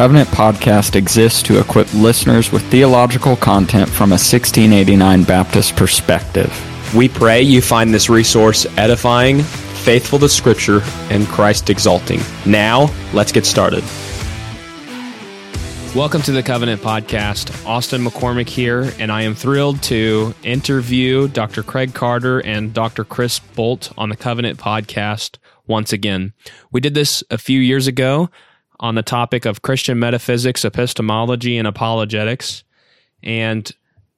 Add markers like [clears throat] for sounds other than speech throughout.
Covenant podcast exists to equip listeners with theological content from a 1689 Baptist perspective. We pray you find this resource edifying, faithful to Scripture, and Christ exalting. Now, let's get started. Welcome to the Covenant Podcast. Austin McCormick here, and I am thrilled to interview Dr. Craig Carter and Dr. Chris Bolt on the Covenant Podcast once again. We did this a few years ago on the topic of Christian metaphysics, epistemology, and apologetics. And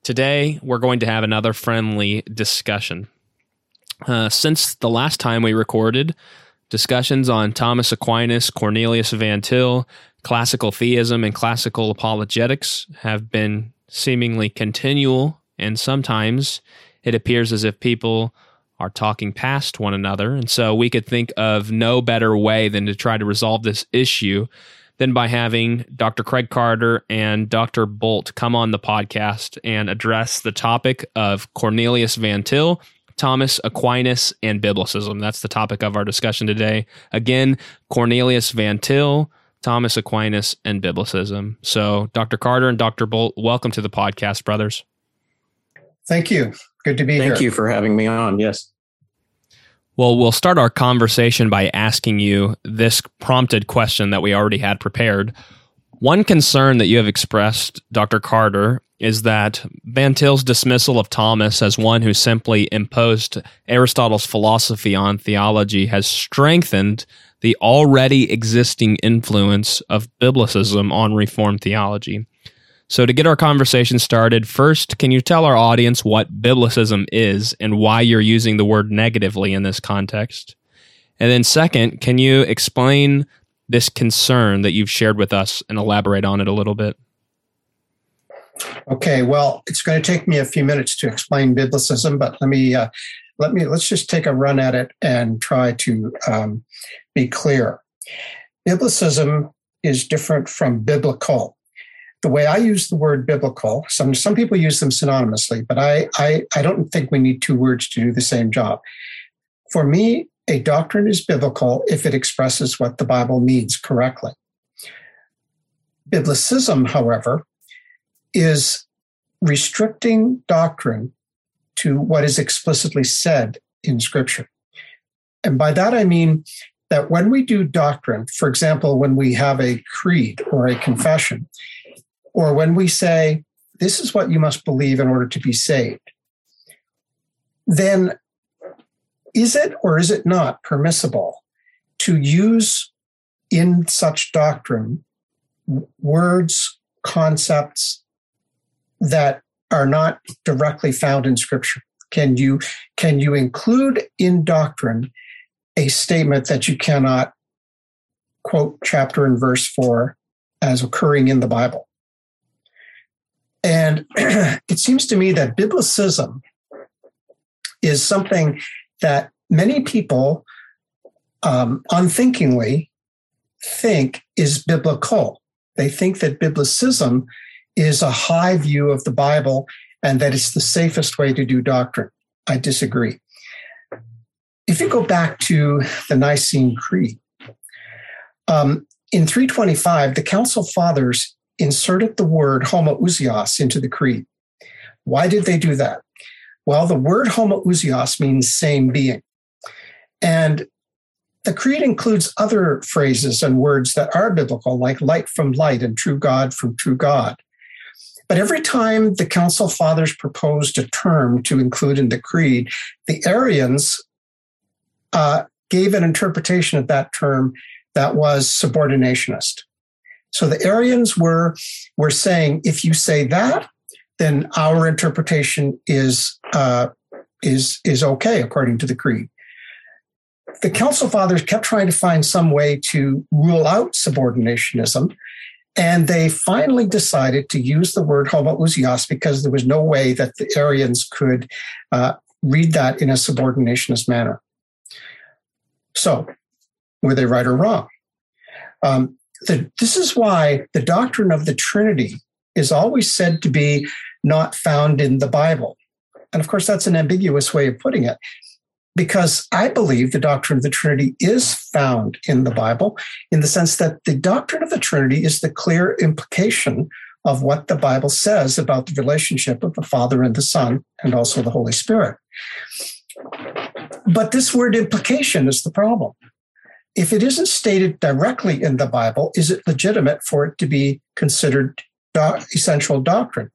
today we're going to have another friendly discussion. Uh, since the last time we recorded, discussions on Thomas Aquinas, Cornelius Van Til, classical theism and classical apologetics have been seemingly continual, and sometimes it appears as if people are talking past one another. And so we could think of no better way than to try to resolve this issue than by having Dr. Craig Carter and Dr. Bolt come on the podcast and address the topic of Cornelius Van Til, Thomas Aquinas, and Biblicism. That's the topic of our discussion today. Again, Cornelius Van Til, Thomas Aquinas, and Biblicism. So, Dr. Carter and Dr. Bolt, welcome to the podcast, brothers. Thank you. Good to be Thank here. Thank you for having me on. Yes. Well, we'll start our conversation by asking you this prompted question that we already had prepared. One concern that you have expressed, Dr. Carter, is that Van Til's dismissal of Thomas as one who simply imposed Aristotle's philosophy on theology has strengthened the already existing influence of Biblicism on Reformed theology. So, to get our conversation started, first, can you tell our audience what Biblicism is and why you're using the word negatively in this context? And then, second, can you explain this concern that you've shared with us and elaborate on it a little bit? Okay, well, it's going to take me a few minutes to explain Biblicism, but let me uh, let me let's just take a run at it and try to um, be clear. Biblicism is different from biblical. The way I use the word biblical, some some people use them synonymously, but I I, I don't think we need two words to do the same job. For me, a doctrine is biblical if it expresses what the Bible means correctly. Biblicism, however, is restricting doctrine to what is explicitly said in Scripture. And by that I mean that when we do doctrine, for example, when we have a creed or a confession, or when we say, this is what you must believe in order to be saved, then is it or is it not permissible to use in such doctrine words, concepts that are not directly found in scripture? Can you can you include in doctrine a statement that you cannot quote chapter and verse for as occurring in the Bible? And [clears throat] it seems to me that biblicism is something that many people um, unthinkingly think is biblical. They think that biblicism is a high view of the Bible and that it's the safest way to do doctrine. I disagree. If you go back to the Nicene Creed, um, in 325, the Council Fathers inserted the word homoousios into the creed. Why did they do that? Well, the word homoousios means same being. And the creed includes other phrases and words that are biblical, like light from light and true God from true God. But every time the Council Fathers proposed a term to include in the creed, the Arians uh, gave an interpretation of that term that was subordinationist. So the Arians were, were saying, if you say that, then our interpretation is, uh, is, is okay according to the creed. The Council Fathers kept trying to find some way to rule out subordinationism, and they finally decided to use the word homoousios because there was no way that the Arians could uh, read that in a subordinationist manner. So, were they right or wrong? Um, the, this is why the doctrine of the Trinity is always said to be not found in the Bible. And of course, that's an ambiguous way of putting it. because I believe the doctrine of the Trinity is found in the Bible in the sense that the doctrine of the Trinity is the clear implication of what the Bible says about the relationship of the Father and the Son and also the Holy Spirit. But this word implication is the problem. If it isn't stated directly in the Bible, is it legitimate for it to be considered essential doctrine?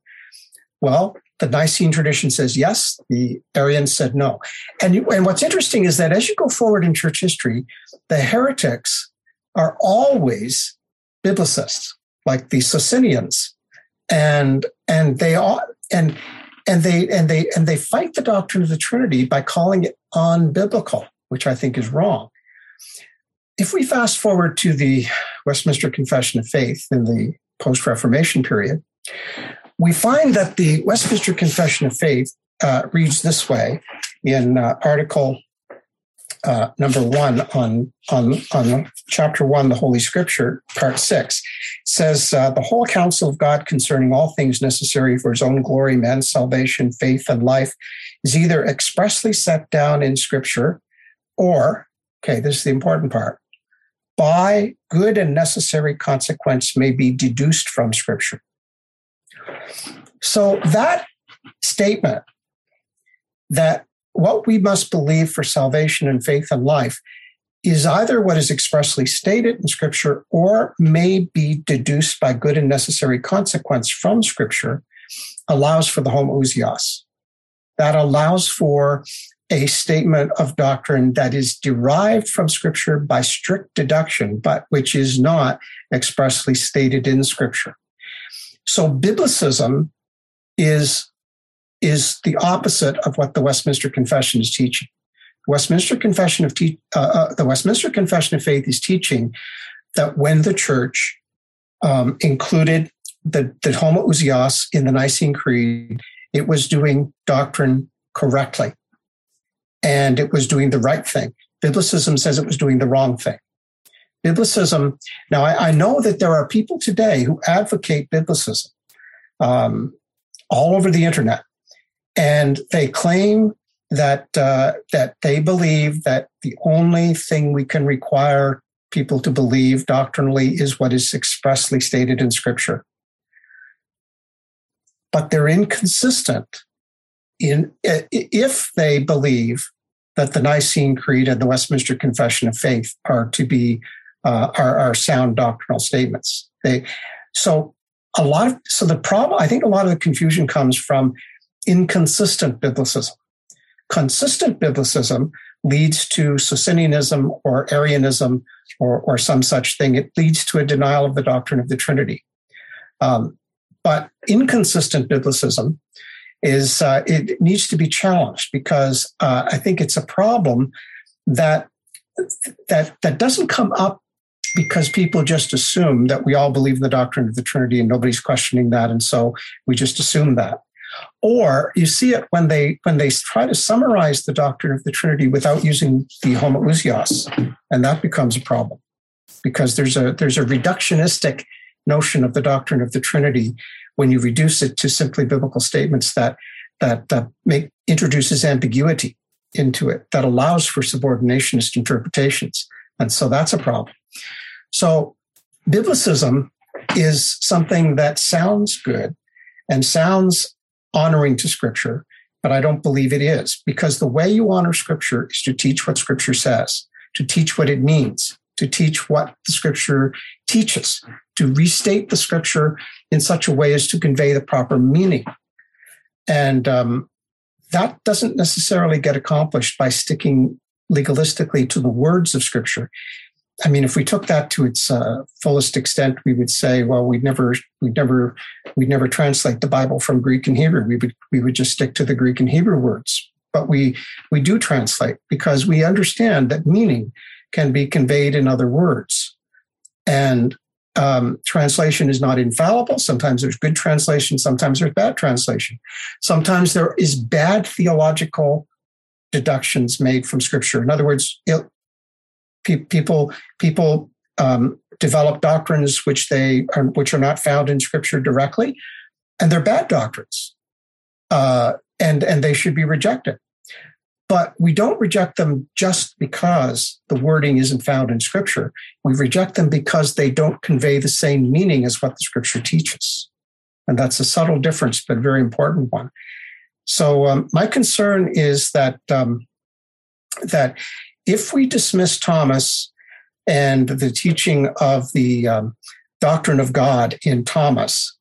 Well, the Nicene tradition says yes. The Arians said no. And, and what's interesting is that as you go forward in church history, the heretics are always biblicists, like the Socinians, and and they all and and they and they and they fight the doctrine of the Trinity by calling it unbiblical, which I think is wrong. If we fast forward to the Westminster Confession of Faith in the post Reformation period, we find that the Westminster Confession of Faith uh, reads this way in uh, Article uh, number one on, on, on chapter one, the Holy Scripture, part six, says uh, the whole counsel of God concerning all things necessary for his own glory, man's salvation, faith, and life is either expressly set down in Scripture or, okay, this is the important part, by good and necessary consequence may be deduced from Scripture. So that statement that what we must believe for salvation and faith and life is either what is expressly stated in Scripture or may be deduced by good and necessary consequence from Scripture, allows for the homoousios. That allows for a statement of doctrine that is derived from Scripture by strict deduction, but which is not expressly stated in Scripture. So biblicism is, is the opposite of what the Westminster Confession is teaching. Westminster Confession of te- uh, uh, the Westminster Confession of Faith is teaching that when the church um, included the, the homoousios in the Nicene Creed, it was doing doctrine correctly, and it was doing the right thing. Biblicism says it was doing the wrong thing. Biblicism. Now, I, I know that there are people today who advocate biblicism um, all over the internet, and they claim that uh, that they believe that the only thing we can require people to believe doctrinally is what is expressly stated in Scripture. But they're inconsistent in if they believe that the Nicene Creed and the Westminster Confession of Faith are to be uh, are, are sound doctrinal statements. They so a lot of so the problem I think a lot of the confusion comes from inconsistent biblicism. Consistent biblicism leads to Socinianism or Arianism or, or some such thing. It leads to a denial of the doctrine of the Trinity. Um, but inconsistent biblicism is uh, it needs to be challenged because uh, I think it's a problem that that that doesn't come up because people just assume that we all believe in the doctrine of the Trinity and nobody's questioning that, and so we just assume that. Or you see it when they when they try to summarize the doctrine of the Trinity without using the homoousios, and that becomes a problem because there's a there's a reductionistic notion of the doctrine of the Trinity when you reduce it to simply biblical statements that that make introduces ambiguity into it that allows for subordinationist interpretations, and so that's a problem. So, biblicism is something that sounds good and sounds honoring to Scripture, but I don't believe it is because the way you honor Scripture is to teach what Scripture says, to teach what it means, to teach what the Scripture teaches, to restate the Scripture in such a way as to convey the proper meaning. And um, that doesn't necessarily get accomplished by sticking legalistically to the words of Scripture. I mean, if we took that to its uh, fullest extent, we would say, well, we'd never, we'd never, we'd never translate the Bible from Greek and Hebrew. We would, we would just stick to the Greek and Hebrew words. But we, we do translate because we understand that meaning can be conveyed in other words, and um, translation is not infallible. Sometimes there's good translation. Sometimes there's bad translation. Sometimes there is bad theological deductions made from Scripture. In other words, it, pe- people people um, develop doctrines which they are, which are not found in Scripture directly, and they're bad doctrines, uh, and and they should be rejected. But we don't reject them just because the wording isn't found in scripture. We reject them because they don't convey the same meaning as what the scripture teaches. And that's a subtle difference, but a very important one. So um, my concern is that um, that if we dismiss Thomas and the teaching of the um, doctrine of God in Thomas,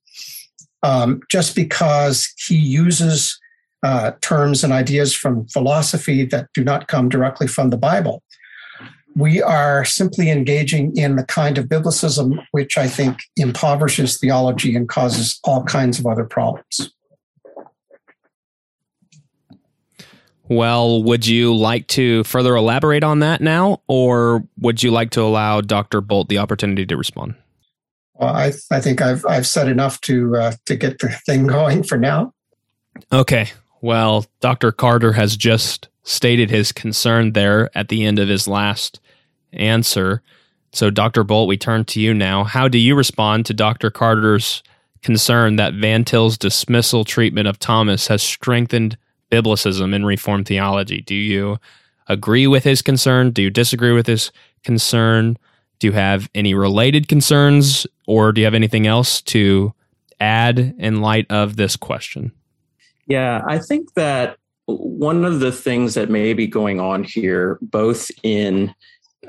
um, just because he uses uh, terms and ideas from philosophy that do not come directly from the Bible, we are simply engaging in the kind of biblicism which I think impoverishes theology and causes all kinds of other problems. Well, would you like to further elaborate on that now, or would you like to allow Dr. Bolt the opportunity to respond? Well, I, I think I've I've said enough to uh, to get the thing [laughs] going for now. Okay. Well, Dr. Carter has just stated his concern there at the end of his last answer. So, Dr. Bolt, we turn to you now. How do you respond to Dr. Carter's concern that Van Til's dismissal treatment of Thomas has strengthened biblicism in Reformed theology? Do you agree with his concern? Do you disagree with his concern? Do you have any related concerns, or do you have anything else to add in light of this question? Yeah, I think that one of the things that may be going on here, both in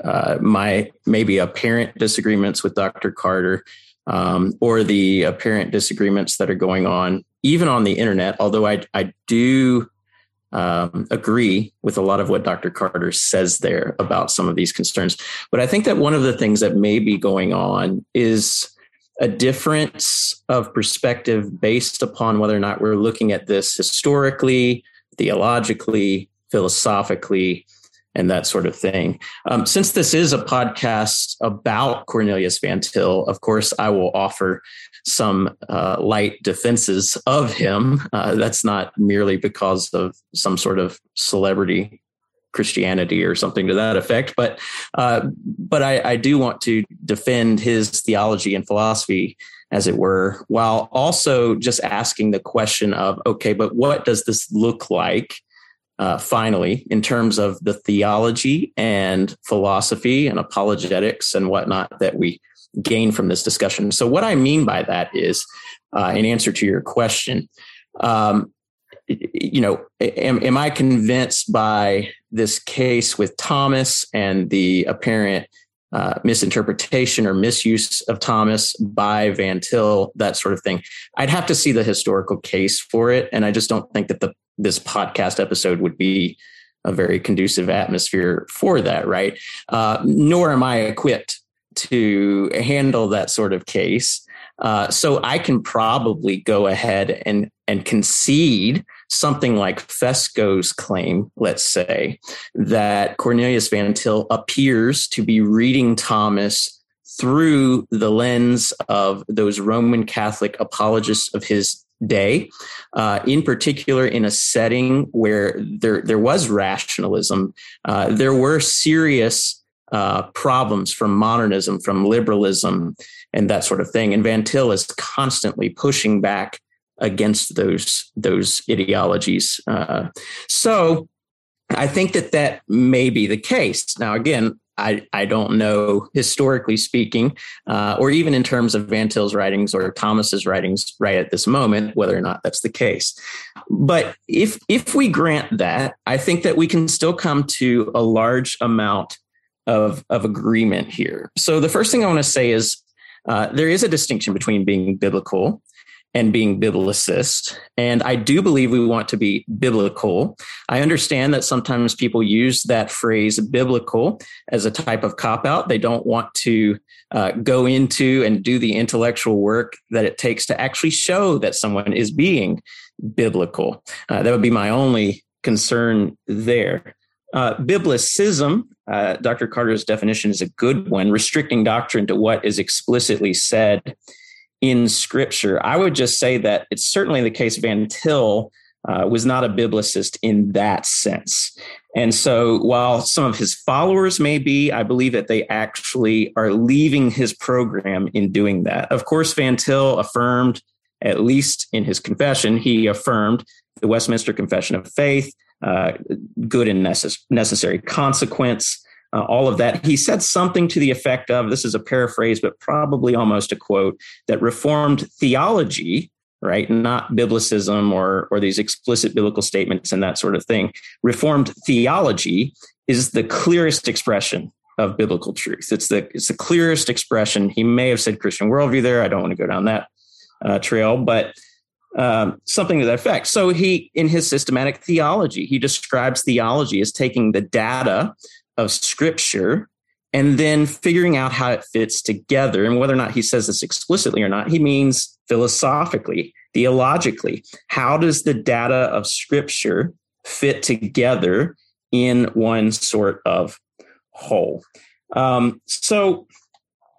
uh, my maybe apparent disagreements with Dr. Carter um, or the apparent disagreements that are going on, even on the internet, although I, I do um, agree with a lot of what Dr. Carter says there about some of these concerns. But I think that one of the things that may be going on is a difference of perspective based upon whether or not we're looking at this historically, theologically, philosophically, and that sort of thing. Um, since this is a podcast about Cornelius Van Til, of course, I will offer some uh, light defenses of him. Uh, that's not merely because of some sort of celebrity Christianity or something to that effect, but uh, but I, I do want to defend his theology and philosophy as it were, while also just asking the question of, okay, but what does this look like uh, finally, in terms of the theology and philosophy and apologetics and whatnot that we gain from this discussion. So, what I mean by that is, uh, in answer to your question, um, you know, am, am I convinced by this case with Thomas and the apparent uh, misinterpretation or misuse of Thomas by Van Til, that sort of thing. I'd have to see the historical case for it, and I just don't think that the this podcast episode would be a very conducive atmosphere for that, right? Uh, nor am I equipped to handle that sort of case. Uh, so I can probably go ahead and and concede something like Fesko's claim, let's say, that Cornelius Van Til appears to be reading Thomas through the lens of those Roman Catholic apologists of his day, uh, in particular in a setting where there there was rationalism, uh, there were serious uh, problems from modernism, from liberalism, and that sort of thing. And Van Til is constantly pushing back against those those ideologies. Uh, so. I think that that may be the case. Now, again, I, I don't know historically speaking, uh, or even in terms of Van Til's writings or Thomas's writings right at this moment, whether or not that's the case. But if if we grant that, I think that we can still come to a large amount of, of agreement here. So the first thing I want to say is uh, there is a distinction between being biblical and being biblicist. And I do believe we want to be biblical. I understand that sometimes people use that phrase biblical as a type of cop out. They don't want to uh, go into and do the intellectual work that it takes to actually show that someone is being biblical. Uh, that would be my only concern there. Uh, biblicism, uh, Dr. Carter's definition is a good one, restricting doctrine to what is explicitly said in scripture. I would just say that it's certainly the case Van Til uh, was not a biblicist in that sense. And so while some of his followers may be, I believe that they actually are leaving his program in doing that. Of course, Van Til affirmed, at least in his confession, he affirmed the Westminster Confession of Faith, uh, good and necess- necessary consequence. Uh, all of that. He said something to the effect of this is a paraphrase, but probably almost a quote that Reformed theology, right, not biblicism or, or these explicit biblical statements and that sort of thing, Reformed theology is the clearest expression of biblical truth. It's the it's the clearest expression. He may have said Christian worldview there. I don't want to go down that uh, trail, but um, something to that effect. So he, in his systematic theology, he describes theology as taking the data of Scripture and then figuring out how it fits together. And whether or not he says this explicitly or not, he means philosophically, theologically. How does the data of Scripture fit together in one sort of whole. Um, so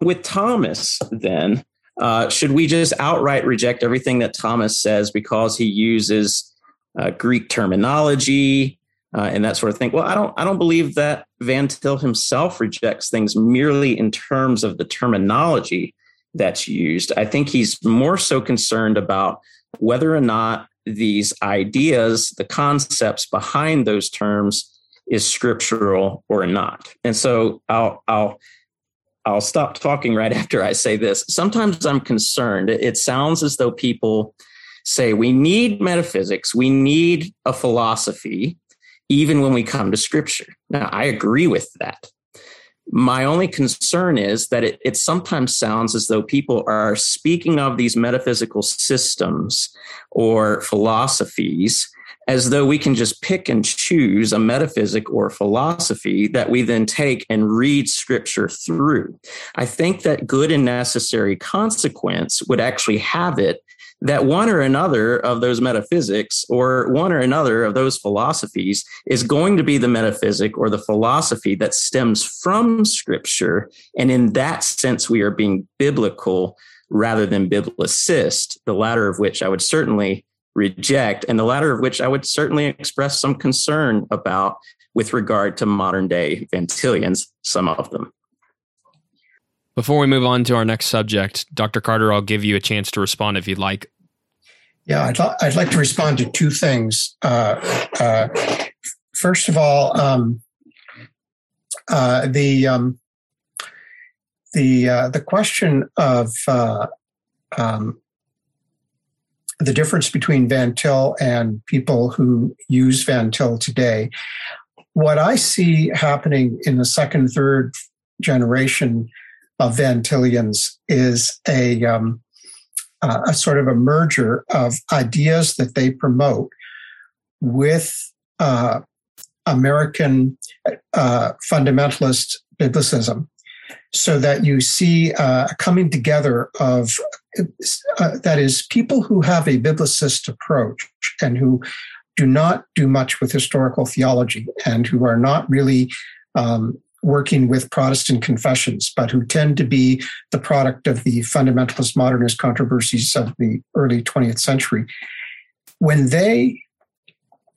with Thomas, then, uh, should we just outright reject everything that Thomas says because he uses uh, Greek terminology uh, and that sort of thing? Well, I don't. I don't believe that Van Til himself rejects things merely in terms of the terminology that's used. I think he's more so concerned about whether or not these ideas, the concepts behind those terms, is scriptural or not. And so I'll I'll I'll stop talking right [laughs] after I say this. Sometimes I'm concerned. It sounds as though people say we need metaphysics, we need a philosophy, even when we come to scripture. Now, I agree with that. My only concern is that it, it sometimes sounds as though people are speaking of these metaphysical systems or philosophies as though we can just pick and choose a metaphysic or philosophy that we then take and read scripture through. I think that good and necessary consequence would actually have it that one or another of those metaphysics or one or another of those philosophies is going to be the metaphysic or the philosophy that stems from scripture. And in that sense, we are being biblical rather than biblicist, the latter of which I would certainly reject, and the latter of which I would certainly express some concern about with regard to modern day Van Tilians, some of them. Before we move on to our next subject, Dr. Carter, I'll give you a chance to respond if you'd like. Yeah, I'd, li- I'd like to respond to two things. Uh, uh, first of all, um, uh, the um, the uh, the question of uh, um, the difference between Van Til and people who use Van Til today. What I see happening in the second, third generation of Van Tilians is a, um, uh, a sort of a merger of ideas that they promote with uh, American uh, fundamentalist biblicism. So that you see uh, a coming together of uh, that is people who have a biblicist approach and who do not do much with historical theology and who are not really um, working with Protestant confessions, but who tend to be the product of the fundamentalist modernist controversies of the early 20th century. When they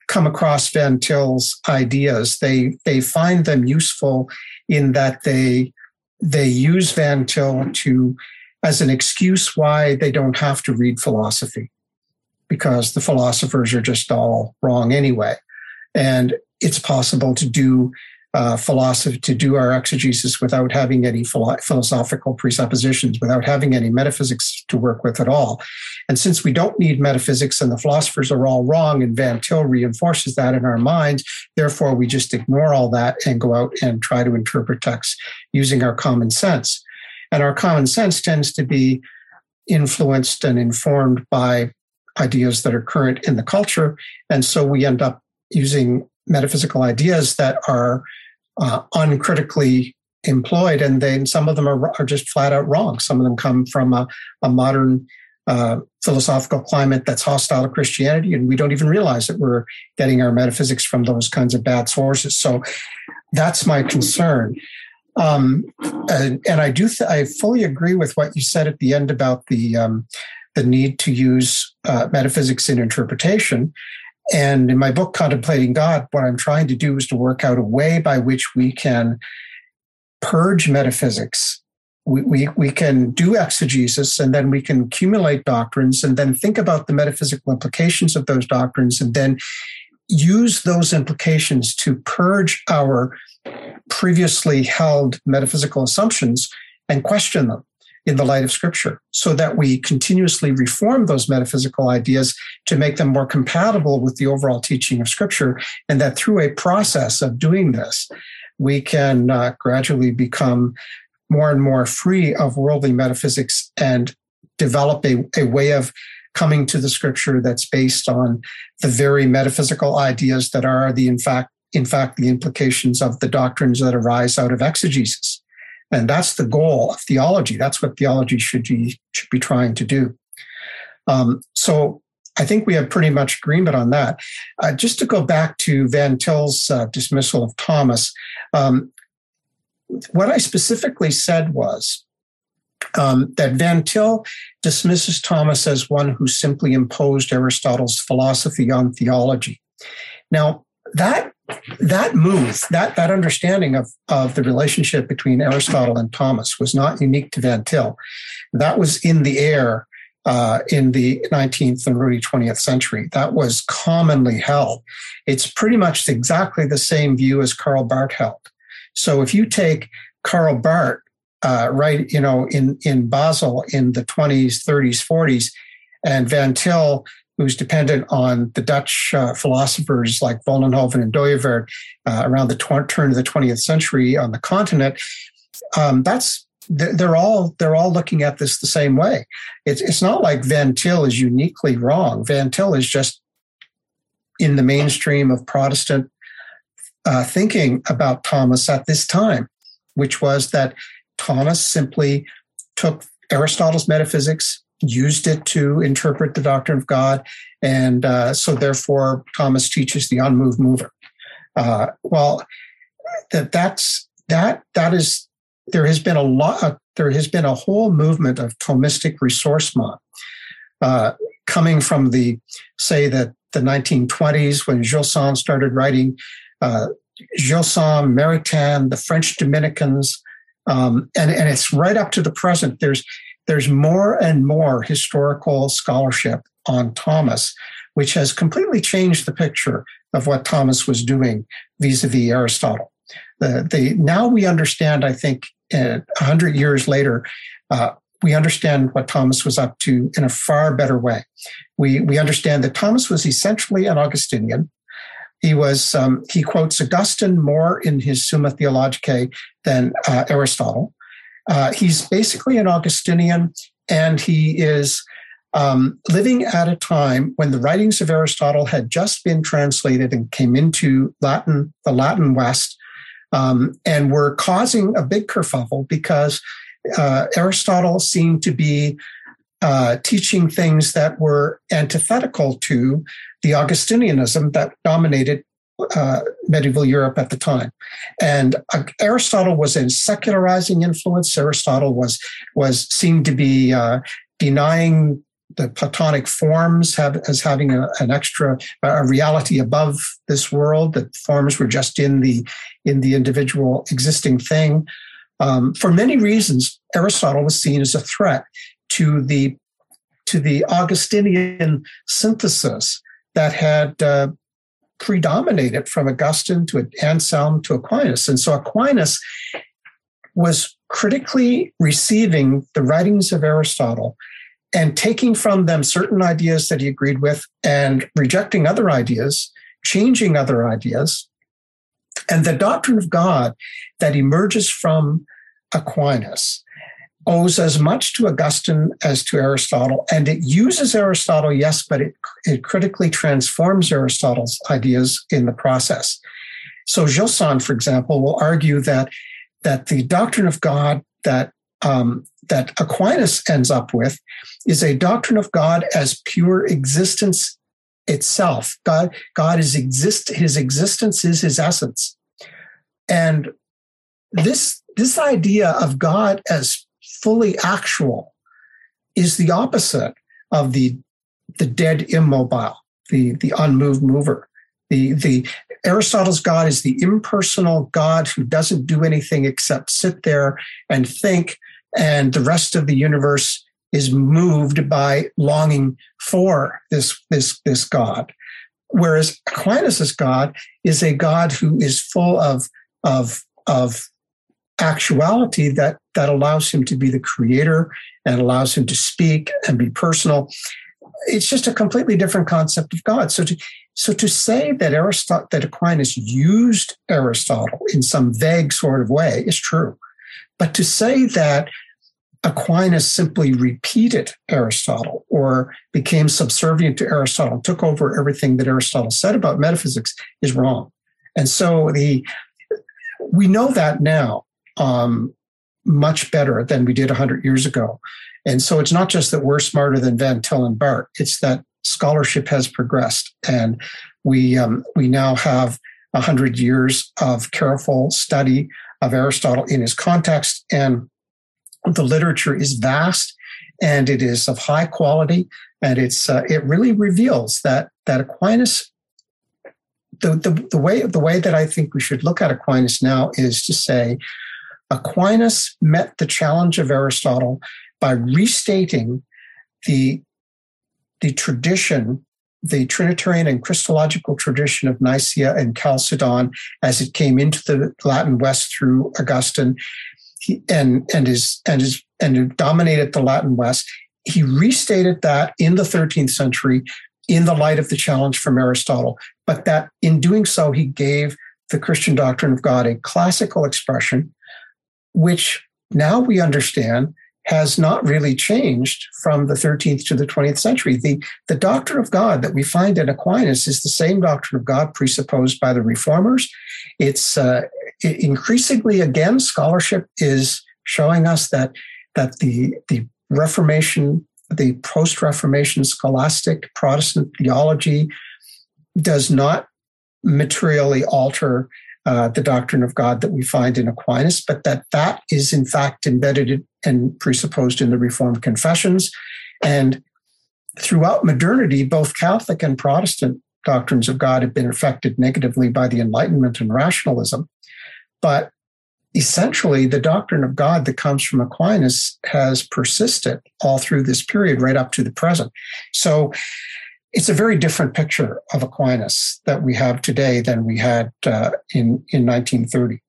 come across Van Til's ideas, they they find them useful in that they they use Van Til to as an excuse why they don't have to read philosophy because the philosophers are just all wrong anyway. And it's possible to do uh, philosophy, to do our exegesis without having any philo- philosophical presuppositions, without having any metaphysics to work with at all. And since we don't need metaphysics and the philosophers are all wrong, and Van Til reinforces that in our minds, therefore we just ignore all that and go out and try to interpret texts using our common sense. And our common sense tends to be influenced and informed by ideas that are current in the culture. And so we end up using metaphysical ideas that are uh, uncritically employed, and then some of them are, are just flat out wrong. Some of them come from a, a modern uh, philosophical climate that's hostile to Christianity, and we don't even realize that we're getting our metaphysics from those kinds of bad sources. So that's my concern. Um, and, and, I do, th- I fully agree with what you said at the end about the um, the need to use uh, metaphysics in interpretation. And in my book, Contemplating God, what I'm trying to do is to work out a way by which we can purge metaphysics. We, we, we can do exegesis and then we can accumulate doctrines and then think about the metaphysical implications of those doctrines and then use those implications to purge our previously held metaphysical assumptions and question them in the light of scripture so that we continuously reform those metaphysical ideas to make them more compatible with the overall teaching of scripture and that through a process of doing this we can uh, gradually become more and more free of worldly metaphysics and develop a, a way of coming to the scripture that's based on the very metaphysical ideas that are the in fact in fact the implications of the doctrines that arise out of exegesis and that's the goal of theology. That's what theology should be, should be trying to do. Um, so I think we have pretty much agreement on that. Uh, just to go back to Van Til's uh, dismissal of Thomas, um, what I specifically said was um, that Van Til dismisses Thomas as one who simply imposed Aristotle's philosophy on theology. Now, that that move, that that understanding of of the relationship between Aristotle and Thomas was not unique to Van Til. That was in the air uh, in the 19th and early 20th century. That was commonly held. It's pretty much exactly the same view as Karl Barth held. So if you take Karl Barth, uh, right, you know, in in Basel in the 20s, 30s, 40s, and Van Til who's dependent on the Dutch uh, philosophers like Vollenhoven and Dooyeweerd uh, around the tw- turn of the 20th century on the continent. Um, that's they're all they're all looking at this the same way. It's it's not like Van Til is uniquely wrong. Van Til is just in the mainstream of Protestant uh, thinking about Thomas at this time, which was that Thomas simply took Aristotle's metaphysics, used it to interpret the doctrine of God. And uh, so, therefore, Thomas teaches the unmoved mover. Uh, well, that that's that that is there has been a lot. Uh, there has been a whole movement of Thomistic ressourcement uh, coming from the say that the 1920s when Gilson started writing. Uh, Gilson, Maritain, the French Dominicans, um, and, and it's right up to the present. There's there's more and more historical scholarship on Thomas, which has completely changed the picture of what Thomas was doing vis-a-vis Aristotle. The, the, now we understand, I think, uh, a hundred years later, uh, we understand what Thomas was up to in a far better way. We we understand that Thomas was essentially an Augustinian. He was um, he quotes Augustine more in his Summa Theologicae than uh, Aristotle. Uh, he's basically an Augustinian, and he is um, living at a time when the writings of Aristotle had just been translated and came into Latin, the Latin West, um, and were causing a big kerfuffle because uh, Aristotle seemed to be uh, teaching things that were antithetical to the Augustinianism that dominated uh, medieval Europe at the time. And uh, Aristotle was a secularizing influence. Aristotle was was seen to be uh, denying the Platonic forms have, as having a, an extra a reality above this world. That forms were just in the in the individual existing thing. Um, for many reasons, Aristotle was seen as a threat to the to the Augustinian synthesis that had uh, predominated from Augustine to Anselm to Aquinas. And so Aquinas was critically receiving the writings of Aristotle and taking from them certain ideas that he agreed with and rejecting other ideas, changing other ideas. And the doctrine of God that emerges from Aquinas owes as much to Augustine as to Aristotle, and it uses Aristotle, yes, but it, it critically transforms Aristotle's ideas in the process. So Gilson, for example, will argue that that the doctrine of God that um, that Aquinas ends up with is a doctrine of God as pure existence itself. God, God is exist. His existence is His essence, and this this idea of God as fully actual is the opposite of the the dead immobile, the the unmoved mover. The the Aristotle's God is the impersonal God who doesn't do anything except sit there and think, and the rest of the universe is moved by longing for this this this God. whereas Aquinas' God is a God who is full of, of, of actuality that, that allows him to be the creator and allows him to speak and be personal. It's just a completely different concept of God. So to, so to say that Aristotle, that Aquinas used Aristotle in some vague sort of way is true. But to say that Aquinas simply repeated Aristotle or became subservient to Aristotle, took over everything that Aristotle said about metaphysics is wrong. And so the we know that now um, much better than we did 100 years ago. And so it's not just that we're smarter than Van Til and Barth, it's that scholarship has progressed. And we, um, we now have 100 years of careful study of Aristotle in his context. And the literature is vast and it is of high quality. And it's, uh, it really reveals that, that Aquinas the, the, the way the way that I think we should look at Aquinas now is to say Aquinas met the challenge of Aristotle by restating the, the tradition, the Trinitarian and Christological tradition of Nicaea and Chalcedon as it came into the Latin West through Augustine and, and, is, and, is, and dominated the Latin West. He restated that in the 13th century in the light of the challenge from Aristotle, but that in doing so, he gave the Christian doctrine of God a classical expression, which now we understand has not really changed from the 13th to the 20th century. The, the doctrine of God that we find in Aquinas is the same doctrine of God presupposed by the reformers. It's uh, increasingly, again, scholarship is showing us that, that the, the Reformation, the post Reformation scholastic Protestant theology does not materially alter uh, the doctrine of God that we find in Aquinas, but that that is in fact embedded and presupposed in the Reformed confessions. And throughout modernity, both Catholic and Protestant doctrines of God have been affected negatively by the Enlightenment and rationalism. But essentially, the doctrine of God that comes from Aquinas has persisted all through this period, right up to the present. So it's a very different picture of Aquinas that we have today than we had uh, in in 1930.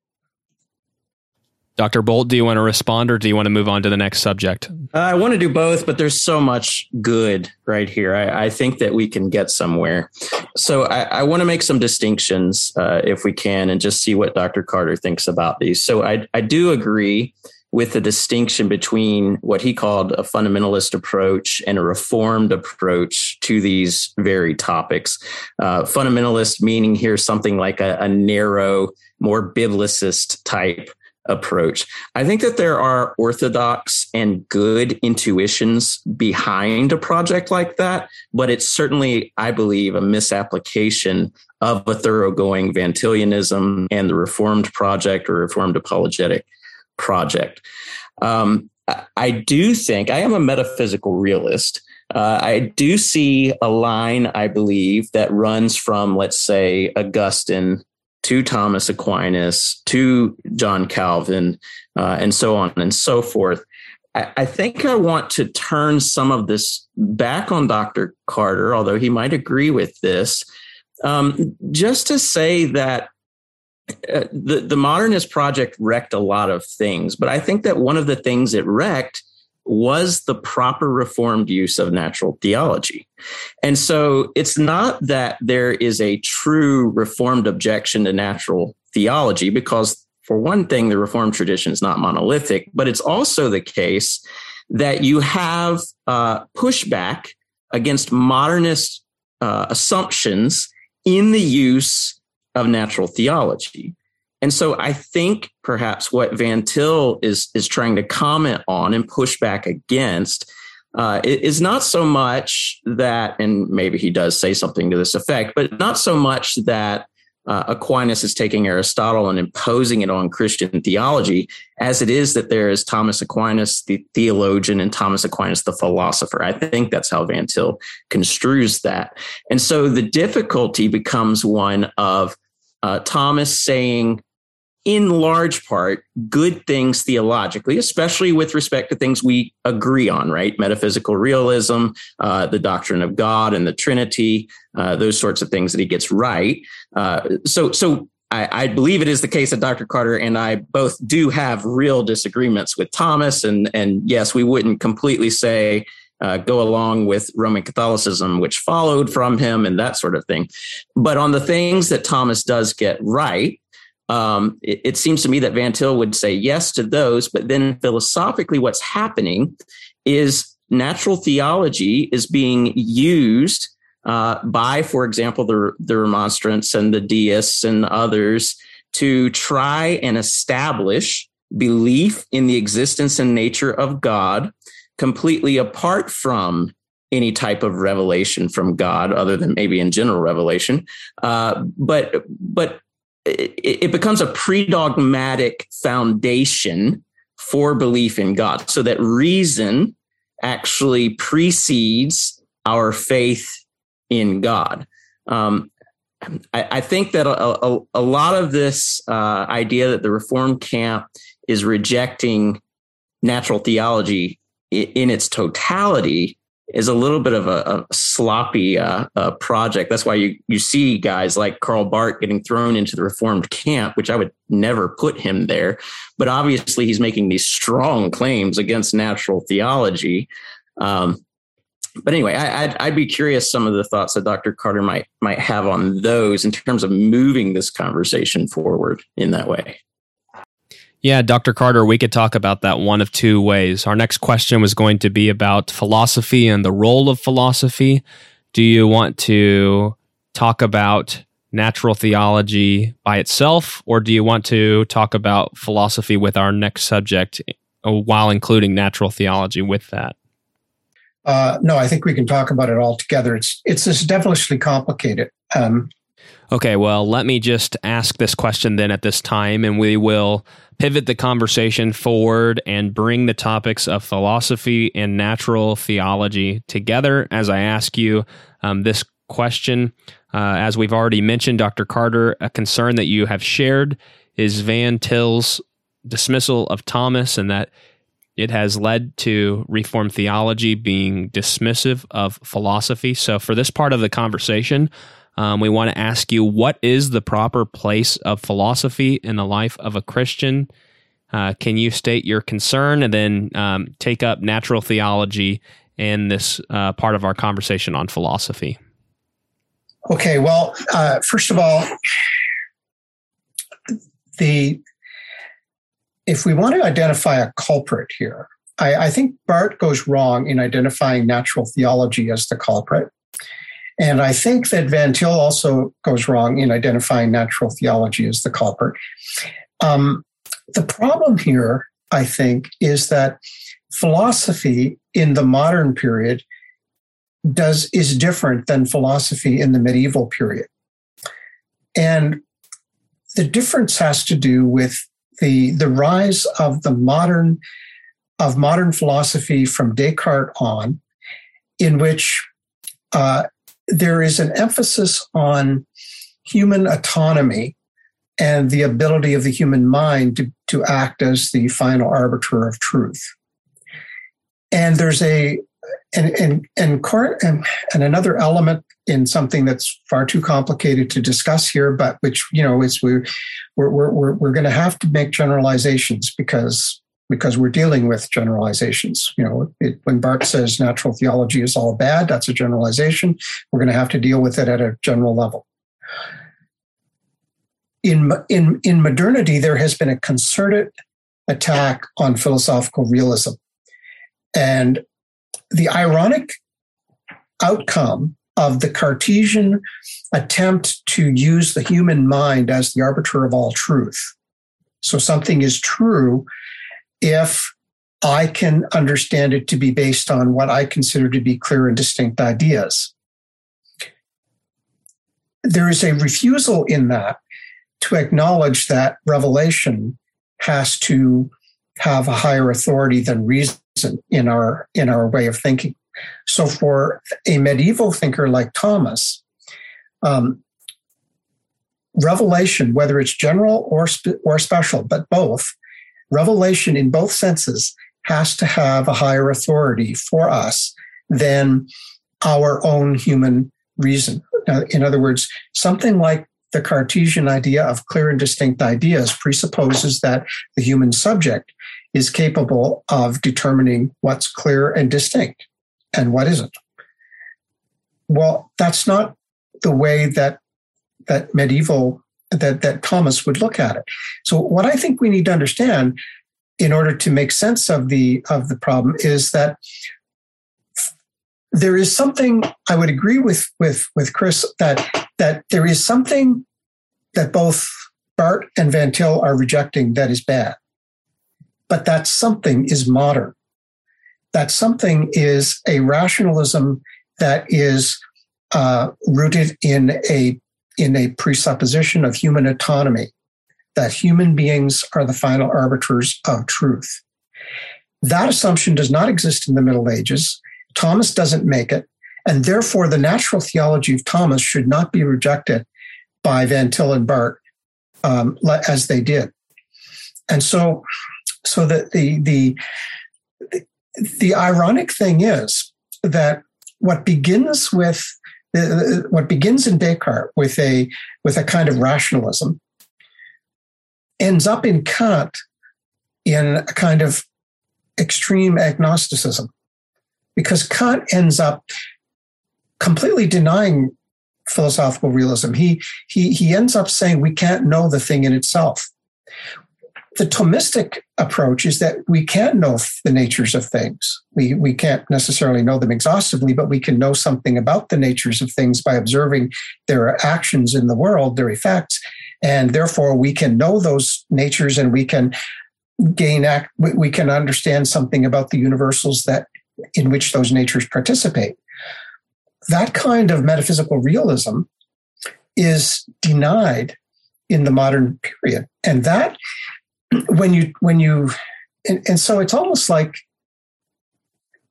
Dr. Bolt, do you want to respond or do you want to move on to the next subject? Uh, I want to do both, but there's so much good right here. I, I think that we can get somewhere. So I, I want to make some distinctions uh, if we can and just see what Dr. Carter thinks about these. So I, I do agree with the distinction between what he called a fundamentalist approach and a reformed approach to these very topics. Uh, fundamentalist meaning here something like a, a narrow, more biblicist type approach. I think that there are orthodox and good intuitions behind a project like that, but it's certainly, I believe, a misapplication of a thoroughgoing Van Tilianism and the Reformed project or Reformed apologetic project. Um, I do think I am a metaphysical realist. Uh, I do see a line, I believe, that runs from, let's say, Augustine to Thomas Aquinas to John Calvin, uh, and so on and so forth. I, I, think I want to turn some of this back on Dr. Carter, although he might agree with this, um, just to say that uh, the the modernist project wrecked a lot of things, but I think that one of the things it wrecked was the proper reformed use of natural theology. And so it's not that there is a true reformed objection to natural theology, because for one thing, the reformed tradition is not monolithic, but it's also the case that you have uh, pushback against modernist uh, assumptions in the use of natural theology. And so I think perhaps what Van Til is is trying to comment on and push back against uh, is not so much that, and maybe he does say something to this effect, but not so much that uh, Aquinas is taking Aristotle and imposing it on Christian theology, as it is that there is Thomas Aquinas, the theologian, and Thomas Aquinas, the philosopher. I think that's how Van Til construes that. And so the difficulty becomes one of uh, Thomas saying, in large part, good things theologically, especially with respect to things we agree on, right? Metaphysical realism, uh, the doctrine of God and the Trinity, uh, those sorts of things that he gets right. Uh, so, so I, I, believe it is the case that Dr. Carter and I both do have real disagreements with Thomas, and and yes, we wouldn't completely say uh, go along with Roman Catholicism, which followed from him, and that sort of thing. But on the things that Thomas does get right, um, it, it, seems to me that Van Til would say yes to those, but then philosophically, what's happening is natural theology is being used uh, by, for example, the, the remonstrants and the deists and others to try and establish belief in the existence and nature of God completely apart from any type of revelation from God, other than maybe in general revelation. Uh, but but it, it becomes a pre-dogmatic foundation for belief in God, so that reason actually precedes our faith in God. Um, I, I, think that a, a, a lot of this uh, idea that the Reformed camp is rejecting natural theology in its totality is a little bit of a, a sloppy uh, uh, project. That's why you, you see guys like Karl Barth getting thrown into the Reformed camp, which I would never put him there. But obviously, he's making these strong claims against natural theology. Um, but anyway, I, would I'd be curious some of the thoughts that Dr. Carter might might have on those in terms of moving this conversation forward in that way. Yeah, Dr. Carter, we could talk about that one of two ways. Our next question was going to be about philosophy and the role of philosophy. Do you want to talk about natural theology by itself, or do you want to talk about philosophy with our next subject uh, while including natural theology with that? Uh, no, I think we can talk about it all together. It's it's, it's definitely complicated. Um, okay, well, let me just ask this question then at this time, and we will pivot the conversation forward and bring the topics of philosophy and natural theology together as I ask you um, this question. Uh, as we've already mentioned, Dr. Carter, a concern that you have shared is Van Til's dismissal of Thomas and that it has led to Reformed theology being dismissive of philosophy. So, for this part of the conversation, um, we want to ask you what is the proper place of philosophy in the life of a Christian? Uh, can you state your concern and then um, take up natural theology in this uh, part of our conversation on philosophy? Okay, well, uh, first of all, the if we want to identify a culprit here, I, I think Barth goes wrong in identifying natural theology as the culprit. And I think that Van Til also goes wrong in identifying natural theology as the culprit. Um, the problem here, I think, is that philosophy in the modern period does is different than philosophy in the medieval period. And the difference has to do with the, the rise of the modern of modern philosophy from Descartes on, in which uh, there is an emphasis on human autonomy and the ability of the human mind to, to act as the final arbiter of truth. And there's a and and and, and and another element in something that's far too complicated to discuss here, but which you know is we're we're we're we're going to have to make generalizations because because we're dealing with generalizations. You know, it, when Barth says natural theology is all bad, that's a generalization. We're going to have to deal with it at a general level. In, in, in modernity, there has been a concerted attack on philosophical realism. And the ironic outcome of the Cartesian attempt to use the human mind as the arbiter of all truth. So something is true if I can understand it to be based on what I consider to be clear and distinct ideas. There is a refusal in that to acknowledge that revelation has to have a higher authority than reason in our in our way of thinking. So for a medieval thinker like Thomas, um, revelation, whether it's general or, spe- or special, but both, revelation in both senses has to have a higher authority for us than our own human reason. In other words, something like the Cartesian idea of clear and distinct ideas presupposes that the human subject is capable of determining what's clear and distinct and what isn't. Well, that's not the way that that medieval that that Thomas would look at it. So what I think we need to understand in order to make sense of the of the problem is that there is something I would agree with with with Chris that that there is something that both Barth and Van Til are rejecting that is bad. But that something is modern. That something is a rationalism that is uh, rooted in a in a presupposition of human autonomy, that human beings are the final arbiters of truth. That assumption does not exist in the Middle Ages. Thomas doesn't make it. And therefore, the natural theology of Thomas should not be rejected by Van Til and Barth um, as they did. And so, so that the, the, the, the ironic thing is that what begins with Uh, what begins in Descartes with a with a kind of rationalism ends up in Kant in a kind of extreme agnosticism because Kant ends up completely denying philosophical realism. He he he ends up saying we can't know the thing in itself the Thomistic approach is that we can know the natures of things. We, we can't necessarily know them exhaustively, but we can know something about the natures of things by observing their actions in the world, their effects. And therefore, we can know those natures and we can gain, act, we can understand something about the universals that in which those natures participate. That kind of metaphysical realism is denied in the modern period. And that when you when you and, and so it's almost like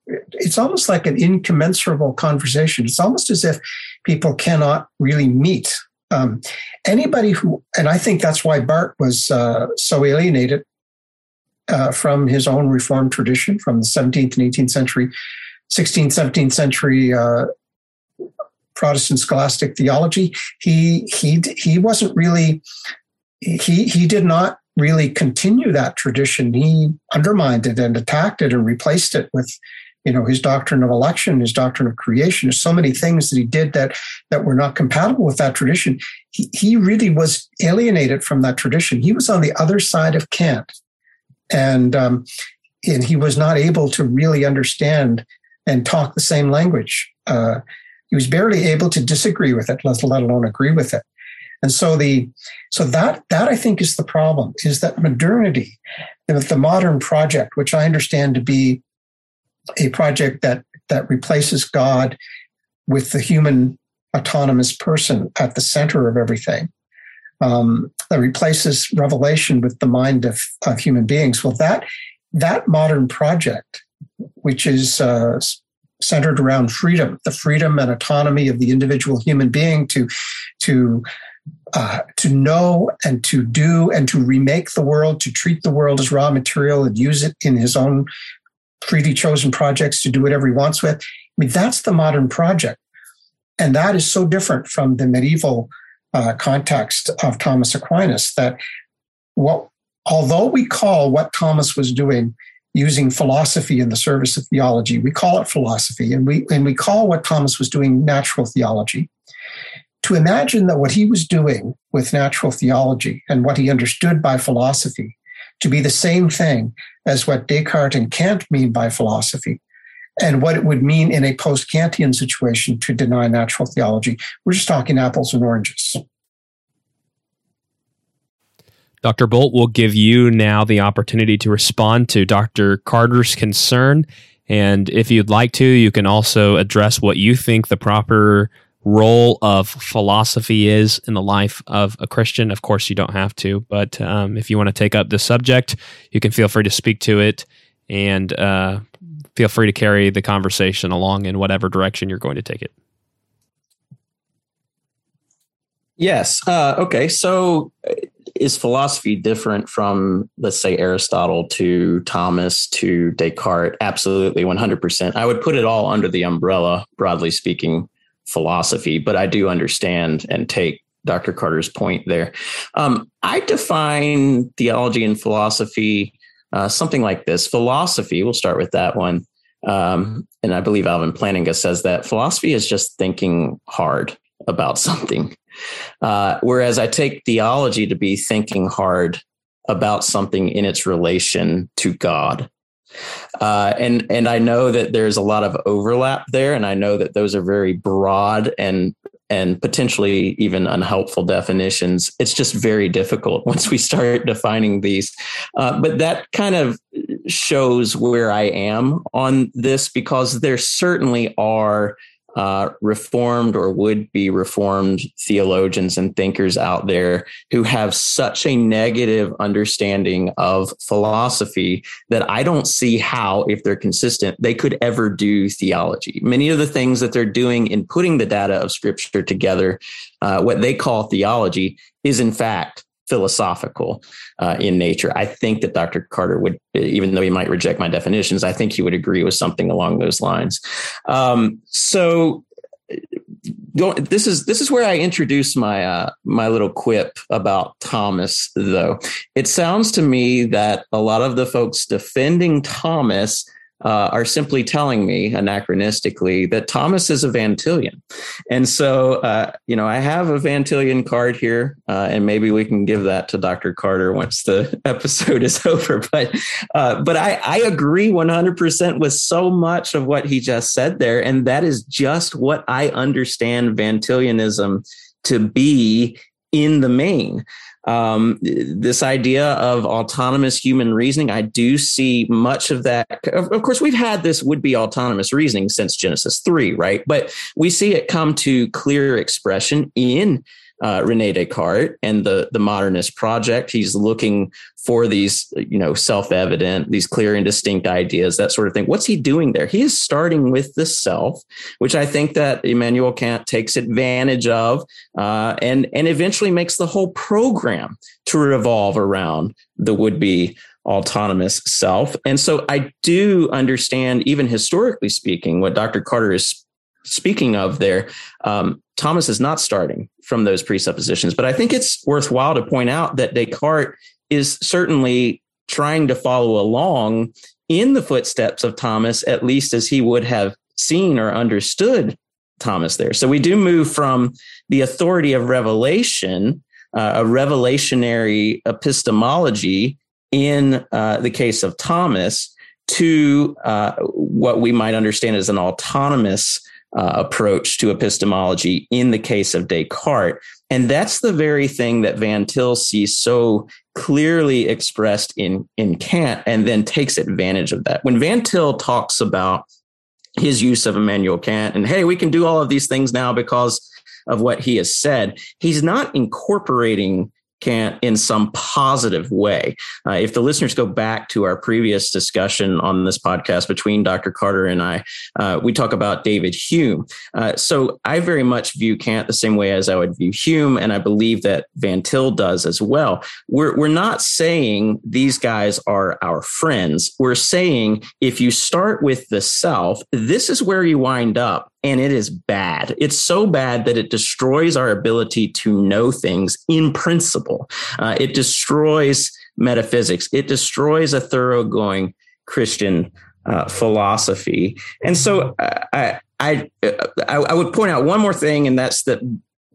it's almost like an incommensurable conversation. It's almost as if people cannot really meet. Um, anybody who, and I think that's why Barth was uh, so alienated uh, from his own Reformed tradition from the 17th and 18th century, 16th, 17th century uh, Protestant scholastic theology. He he he wasn't really he he did not really continue that tradition. He undermined it and attacked it and replaced it with, you know, his doctrine of election, his doctrine of creation. There's so many things that he did that that were not compatible with that tradition. He, he really was alienated from that tradition. He was on the other side of Kant, and um, and he was not able to really understand and talk the same language. Uh, he was barely able to disagree with it, let alone agree with it. And so the so that that I think is the problem is that modernity, the modern project, which I understand to be a project that that replaces God with the human autonomous person at the center of everything, um, that replaces revelation with the mind of, of human beings. Well, that that modern project, which is uh, centered around freedom, the freedom and autonomy of the individual human being to to uh, to know and to do and to remake the world, to treat the world as raw material and use it in his own freely chosen projects to do whatever he wants with. I mean, that's the modern project. And that is so different from the medieval uh, context of Thomas Aquinas that what, although we call what Thomas was doing using philosophy in the service of theology, we call it philosophy, and we and we call what Thomas was doing natural theology to imagine that what he was doing with natural theology and what he understood by philosophy to be the same thing as what Descartes and Kant mean by philosophy and what it would mean in a post Kantian situation to deny natural theology. We're just talking apples and oranges. Dr. Bolt will give you now the opportunity to respond to Dr. Carter's concern. And if you'd like to, you can also address what you think the proper role of philosophy is in the life of a Christian. Of course, you don't have to, but um, if you want to take up the subject, you can feel free to speak to it and uh, feel free to carry the conversation along in whatever direction you're going to take it. Yes. Uh, okay. So is philosophy different from, let's say, Aristotle to Thomas to Descartes? Absolutely, 100%. I would put it all under the umbrella, broadly speaking, philosophy, but I do understand and take Dr. Carter's point there. Um, I define theology and philosophy uh, something like this philosophy, we'll start with that one. Um, and I believe Alvin Plantinga says that philosophy is just thinking hard about something. Uh, whereas I take theology to be thinking hard about something in its relation to God. Uh, and and I know that there's a lot of overlap there, and I know that those are very broad and and potentially even unhelpful definitions. It's just very difficult [laughs] once we start defining these. Uh, but that kind of shows where I am on this because there certainly are uh, reformed or would be reformed theologians and thinkers out there who have such a negative understanding of philosophy that I don't see how, if they're consistent, they could ever do theology. Many of the things that they're doing in putting the data of scripture together, uh, what they call theology, is in fact philosophical uh, in nature. I think that Dr. Carter would, even though he might reject my definitions, I think he would agree with something along those lines. Um, so this is this is where I introduce my uh, my little quip about Thomas. Though it sounds to me that a lot of the folks defending Thomas uh, are simply telling me anachronistically that Thomas is a Van Tilian. And so, uh, you know, I have a Van Tilian card here, uh, and maybe we can give that to Dr. Carter once the [laughs] episode is [laughs] over. But, uh, but I, I agree 100% with so much of what he just said there. And that is just what I understand Van Tilianism to be in the main um, this idea of autonomous human reasoning, I do see much of that. Of, course, we've had this would be autonomous reasoning since Genesis 3, right? But we see it come to clear expression in uh, Rene Descartes and the the modernist project. He's looking for these, you know, self-evident, these clear and distinct ideas, that sort of thing. What's he doing there? He is starting with the self, which I think that Immanuel Kant takes advantage of, uh, and and eventually makes the whole program to revolve around the would-be autonomous self. And so I do understand, even historically speaking, what Dr. Carter is speaking of there, um, Thomas is not starting from those presuppositions. But I think it's worthwhile to point out that Descartes is certainly trying to follow along in the footsteps of Thomas, at least as he would have seen or understood Thomas there. So we do move from the authority of revelation, uh, a revelationary epistemology in uh, the case of Thomas, to uh, what we might understand as an autonomous uh, approach to epistemology in the case of Descartes. And that's the very thing that Van Til sees so clearly expressed in, in Kant and then takes advantage of that. When Van Til talks about his use of Immanuel Kant and, hey, we can do all of these things now because of what he has said, he's not incorporating Kant in some positive way. Uh, if the listeners go back to our previous discussion on this podcast between Dr. Carter and I, uh, we talk about David Hume. Uh, so I very much view Kant the same way as I would view Hume, and I believe that Van Til does as well. We're, we're not saying these guys are our friends. We're saying if you start with the self, this is where you wind up and it is bad. It's so bad that it destroys our ability to know things in principle. Uh, it destroys metaphysics. It destroys a thoroughgoing Christian uh, philosophy. And so uh, I, I, I, I would point out one more thing, and that's that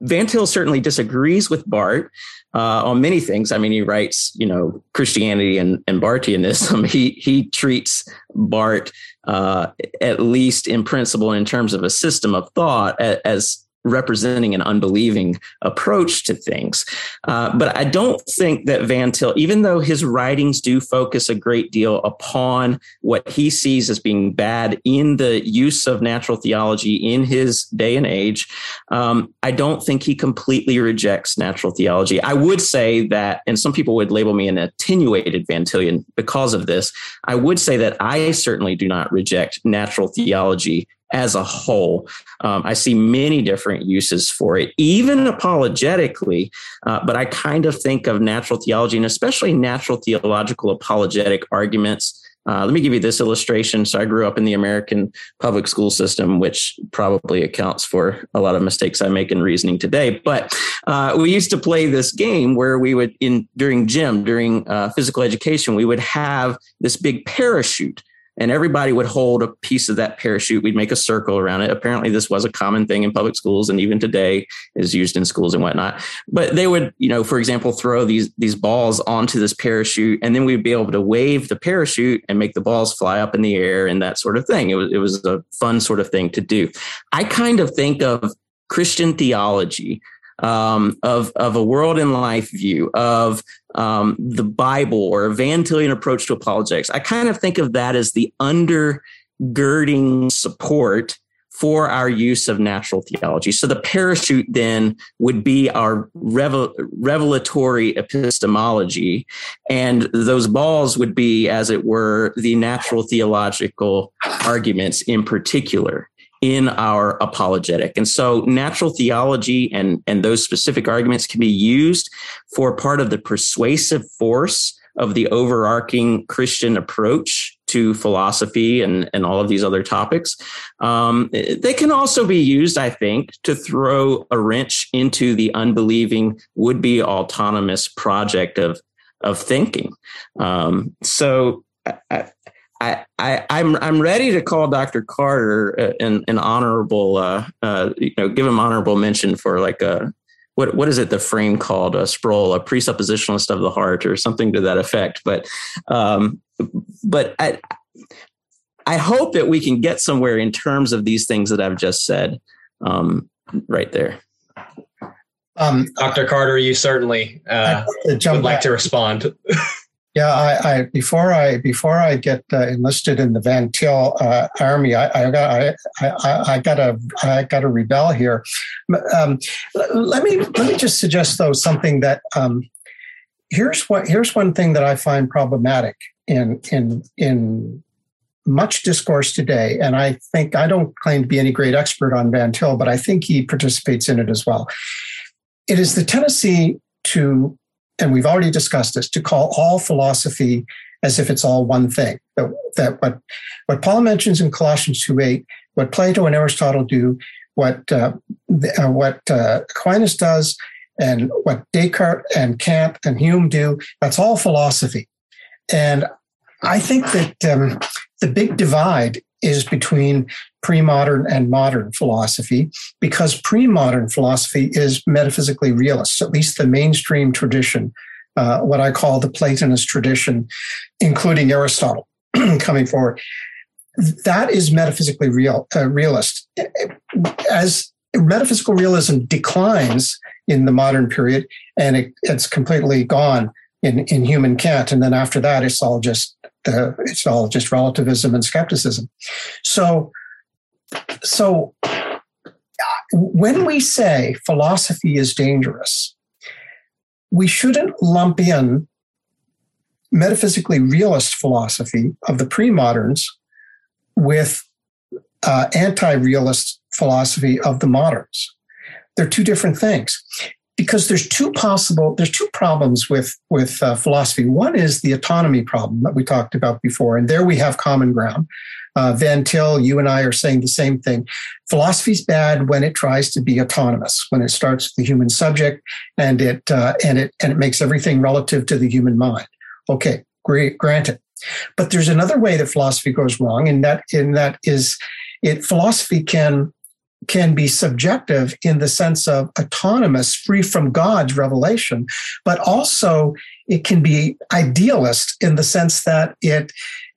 Van Til certainly disagrees with Barth uh, on many things. I mean, he writes, you know, Christianity and, and Barthianism. [laughs] He he treats Barth uh, at least in principle, in terms of a system of thought, as representing an unbelieving approach to things. Uh, but I don't think that Van Til, even though his writings do focus a great deal upon what he sees as being bad in the use of natural theology in his day and age, um, I don't think he completely rejects natural theology. I would say that, and some people would label me an attenuated Van Tilian because of this. I would say that I certainly do not reject natural theology as a whole. Um, I see many different uses for it, even apologetically. Uh, but I kind of think of natural theology and especially natural theological apologetic arguments. Uh, let me give you this illustration. So I grew up in the American public school system, which probably accounts for a lot of mistakes I make in reasoning today. But uh, we used to play this game where we would, in during gym, during uh, physical education, we would have this big parachute and everybody would hold a piece of that parachute. We'd make a circle around it. Apparently, this was a common thing in public schools, and even today is used in schools and whatnot. But they would, you know, for example, throw these these balls onto this parachute, and then we'd be able to wave the parachute and make the balls fly up in the air and that sort of thing. It was it was a fun sort of thing to do. I kind of think of Christian theology um, of of a world and life view of um, the Bible or a Van Tilian approach to apologetics. I kind of think of that as the undergirding support for our use of natural theology. So the parachute then would be our revel- revelatory epistemology, and those balls would be, as it were, the natural theological arguments in particular in our apologetic. And so natural theology and, and those specific arguments can be used for part of the persuasive force of the overarching Christian approach to philosophy and, and all of these other topics. Um, they can also be used, I think, to throw a wrench into the unbelieving would be autonomous project of, of thinking. Um, so I, I, I, I'm I'm ready to call Dr. Carter uh, an, an honorable, uh, uh, you know, give him honorable mention for like a what what is it the frame called a Sproul, a presuppositionalist of the heart, or something to that effect. But um, but I I hope that we can get somewhere in terms of these things that I've just said, um, right there. Um, Dr. Carter, you certainly uh, would like to respond. [laughs] Yeah, I, I, before I before I get uh, enlisted in the Van Til uh, army, I, got I, I, got to I got to rebel here. Um, let me let me just suggest though something that um, here's what here's one thing that I find problematic in in in much discourse today, and I think I don't claim to be any great expert on Van Til, but I think he participates in it as well. It is the tendency to and we've already discussed this, to call all philosophy as if it's all one thing. That, that what, what Paul mentions in Colossians 2.8, what Plato and Aristotle do, what, uh, uh, what uh, Aquinas does, and what Descartes and Kant and Hume do, that's all philosophy. And I think that um, the big divide is between pre-modern and modern philosophy because pre-modern philosophy is metaphysically realist at least the mainstream tradition uh, what i call the platonist tradition including aristotle [clears throat] coming forward. That is metaphysically real uh, realist. As metaphysical realism declines in the modern period and it, it's completely gone in, in hume kant and then after that it's all just uh, it's all just relativism and skepticism. So, so when we say philosophy is dangerous, we shouldn't lump in metaphysically realist philosophy of the pre-moderns with uh, anti-realist philosophy of the moderns. They're two different things because there's two possible there's two problems with with uh, philosophy. One is the autonomy problem that we talked about before and there we have common ground. Uh, van til you and i are saying the same thing. Philosophy's bad when it tries to be autonomous when it starts with the human subject and it uh, and it and it makes everything relative to the human mind. Okay great granted. But there's another way that philosophy goes wrong and that in that is it philosophy can can be subjective in the sense of autonomous, free from God's revelation, but also it can be idealist in the sense that it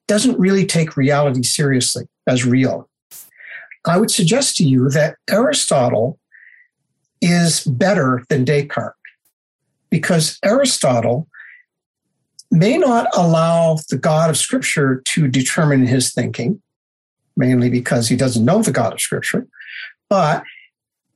doesn't really take reality seriously as real. I would suggest to you that Aristotle is better than Descartes because Aristotle may not allow the God of Scripture to determine his thinking, mainly because he doesn't know the God of Scripture. But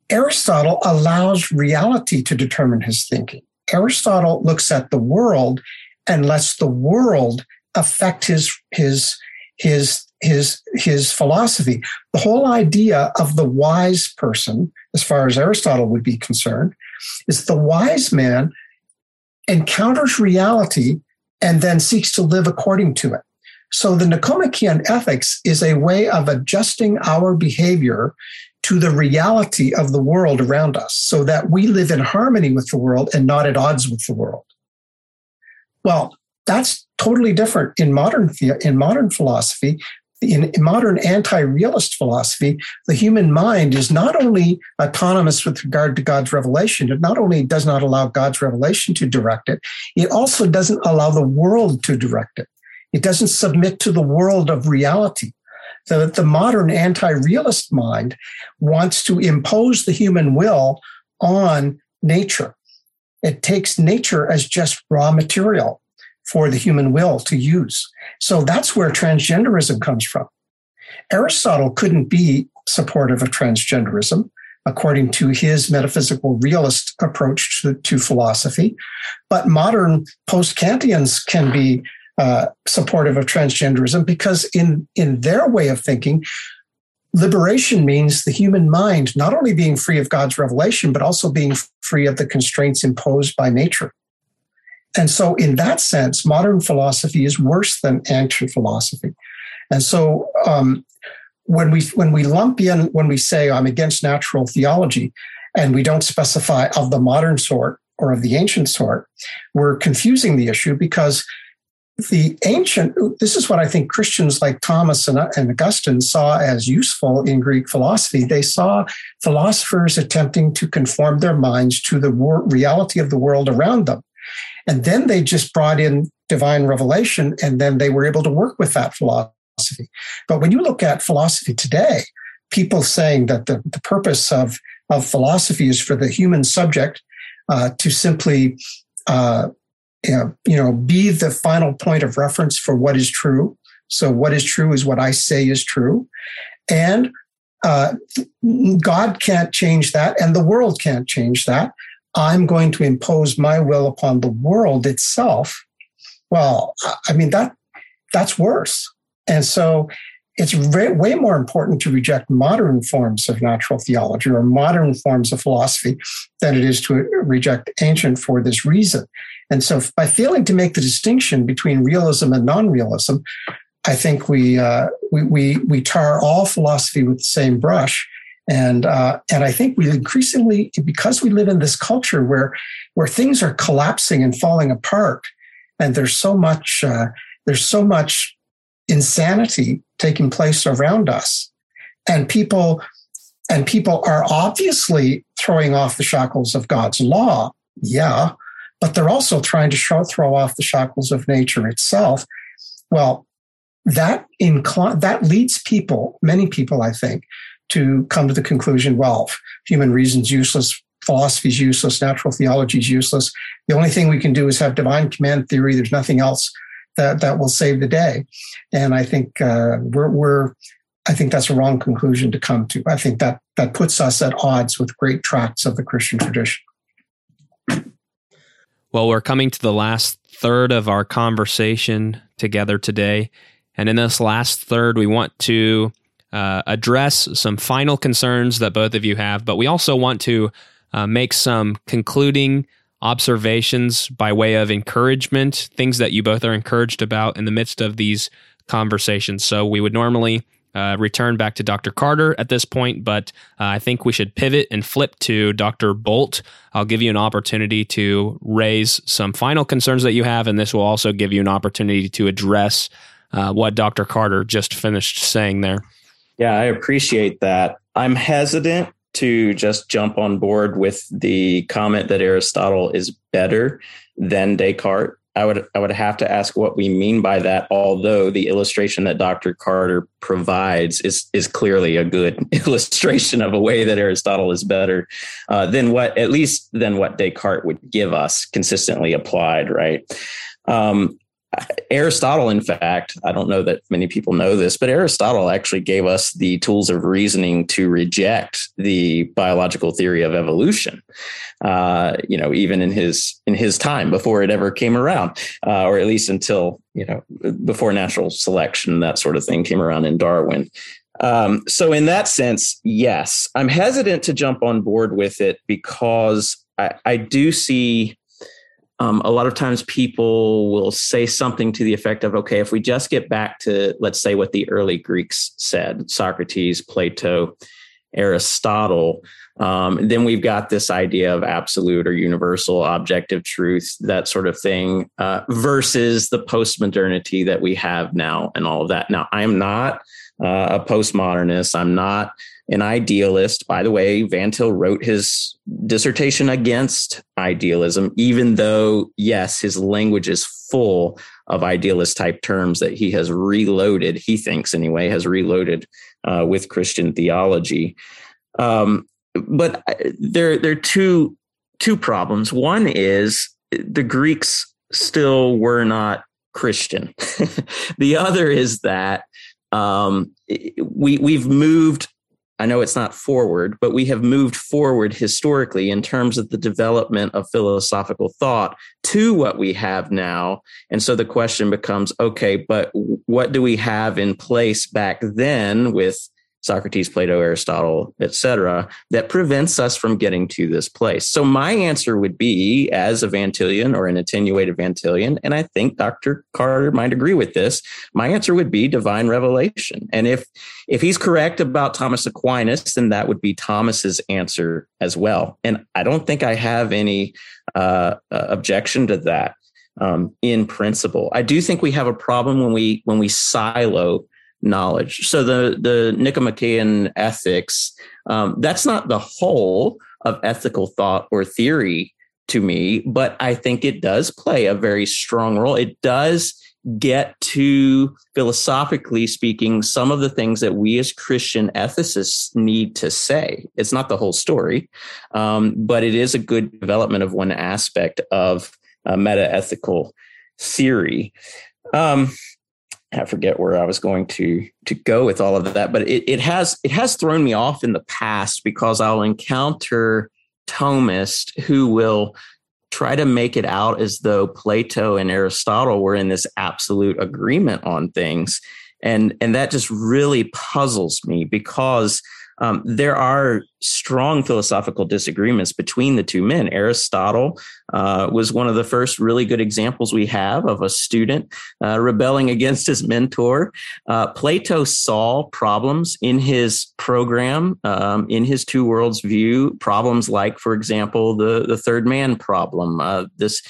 Aristotle allows reality to determine his thinking. Aristotle looks at the world and lets the world affect his his his his his philosophy. The whole idea of the wise person, as far as Aristotle would be concerned, is the wise man encounters reality and then seeks to live according to it. So the Nicomachean ethics is a way of adjusting our behavior to the reality of the world around us so that we live in harmony with the world and not at odds with the world. Well, that's totally different in modern in modern philosophy. In modern anti-realist philosophy, the human mind is not only autonomous with regard to God's revelation, it not only does not allow God's revelation to direct it, it also doesn't allow the world to direct it. It doesn't submit to the world of reality. That the modern anti-realist mind wants to impose the human will on nature. It takes nature as just raw material for the human will to use. So that's where transgenderism comes from. Aristotle couldn't be supportive of transgenderism according to his metaphysical realist approach to, to philosophy. But modern post Kantians can be uh, supportive of transgenderism because, in, in their way of thinking, liberation means the human mind not only being free of God's revelation, but also being free of the constraints imposed by nature. And so, in that sense, modern philosophy is worse than ancient philosophy. And so, um, when we when we lump in when we say I'm against natural theology, and we don't specify of the modern sort or of the ancient sort, we're confusing the issue because the ancient this is what i think christians like thomas and, and, augustine saw as useful in greek philosophy they saw philosophers attempting to conform their minds to the reality of the world around them and then they just brought in divine revelation and then they were able to work with that philosophy. But when you look at philosophy today, people saying that the, the purpose of, of philosophy is for the human subject uh, to simply uh, you know, be the final point of reference for what is true. So what is true is what I say is true. And uh, God can't change that, and the world can't change that. I'm going to impose my will upon the world itself. Well, I mean that that's worse. And so it's way more important to reject modern forms of natural theology or modern forms of philosophy than it is to reject ancient for this reason. And so by failing to make the distinction between realism and non-realism, I think we, uh, we, we, we tar all philosophy with the same brush. And uh, and I think we increasingly because we live in this culture where where things are collapsing and falling apart, and there's so much uh, there's so much insanity taking place around us, and people and people are obviously throwing off the shackles of God's law, yeah, but they're also trying to show, throw off the shackles of nature itself. Well, that incl- that leads people, many people, I think, to come to the conclusion well, human reason's useless, philosophy is useless, natural theology is useless. The only thing we can do is have divine command theory. There's nothing else that, that will save the day. And I think uh, we're, we're, I think that's a wrong conclusion to come to. I think that that puts us at odds with great tracts of the Christian tradition. Well, we're coming to the last third of our conversation together today. And in this last third, we want to uh, address some final concerns that both of you have, but we also want to uh, make some concluding observations by way of encouragement, things that you both are encouraged about in the midst of these conversations. So we would normally uh, return back to Dr. Carter at this point, but uh, I think we should pivot and flip to Dr. Bolt. I'll give you an opportunity to raise some final concerns that you have, and this will also give you an opportunity to address uh, what Dr. Carter just finished saying there. Yeah, I appreciate that. I'm hesitant to just jump on board with the comment that Aristotle is better than Descartes. I would I would have to ask what we mean by that. Although the illustration that Dr. Carter provides is is clearly a good [laughs] illustration of a way that Aristotle is better uh, than what at least than what Descartes would give us consistently applied. Right. Um, Aristotle, in fact, I don't know that many people know this, but Aristotle actually gave us the tools of reasoning to reject the biological theory of evolution. Uh, you know, even in his in his time before it ever came around, uh, or at least until you know before natural selection, that sort of thing came around in Darwin. Um, so, in that sense, yes, I'm hesitant to jump on board with it because I, I do see um, a lot of times people will say something to the effect of, okay, if we just get back to, let's say, what the early Greeks said Socrates, Plato, Aristotle, um, then we've got this idea of absolute or universal objective truth, that sort of thing, uh, versus the postmodernity that we have now and all of that. Now, I'm not uh, a postmodernist. I'm not an idealist. By the way, Van Til wrote his dissertation against idealism, even though, yes, his language is full of idealist type terms that he has reloaded, he thinks anyway, has reloaded uh, with Christian theology. Um, but uh, there, there are two, two problems. One is the Greeks still were not Christian. [laughs] the other is that um, we we've moved I know it's not forward, but we have moved forward historically in terms of the development of philosophical thought to what we have now. And so the question becomes okay, but what do we have in place back then with Socrates, Plato, Aristotle, etc., that prevents us from getting to this place. So my answer would be, as a Van Tilian or an attenuated Van Tilian, and I think Dr. Carter might agree with this. My answer would be divine revelation. And if if he's correct about Thomas Aquinas, then that would be Thomas's answer as well. And I don't think I have any uh, uh objection to that. Um, in principle, I do think we have a problem when we when we silo knowledge. So the the Nicomachean ethics, um, that's not the whole of ethical thought or theory to me, but I think it does play a very strong role. It does get to philosophically speaking some of the things that we as christian ethicists need to say it's not the whole story um, but it is a good development of one aspect of uh, meta-ethical theory um, I forget where I was going to to go with all of that, but it, it has it has thrown me off in the past because I'll encounter Thomists who will try to make it out as though Plato and Aristotle were in this absolute agreement on things. And and that just really puzzles me because um, there are strong philosophical disagreements between the two men. Aristotle uh, was one of the first really good examples we have of a student uh, rebelling against his mentor. Uh, Plato saw problems in his program, um, in his two worlds view, problems like, for example, the, the third man problem, uh, this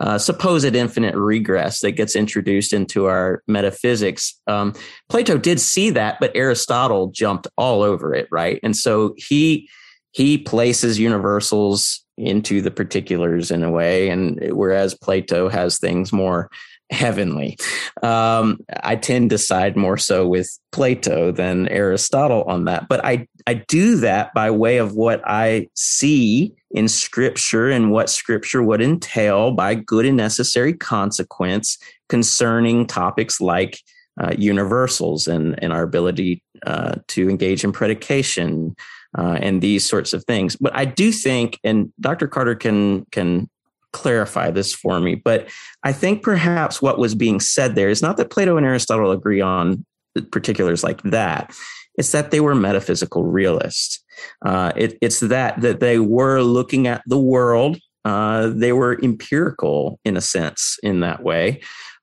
uh, supposed infinite regress that gets introduced into our metaphysics. Um, Plato did see that, but Aristotle jumped all over it, right? And so he he places universals into the particulars in a way, and whereas Plato has things more heavenly. Um, I tend to side more so with Plato than Aristotle on that, but I I do that by way of what I see in Scripture and what Scripture would entail by good and necessary consequence concerning topics like uh, universals and and our ability uh, to engage in predication. Uh, and these sorts of things, but I do think, and Dr. Carter can can clarify this for me. But I think perhaps what was being said there is not that Plato and Aristotle agree on particulars like that. It's that they were metaphysical realists. Uh, it, it's that that they were looking at the world. Uh, they were empirical in a sense in that way.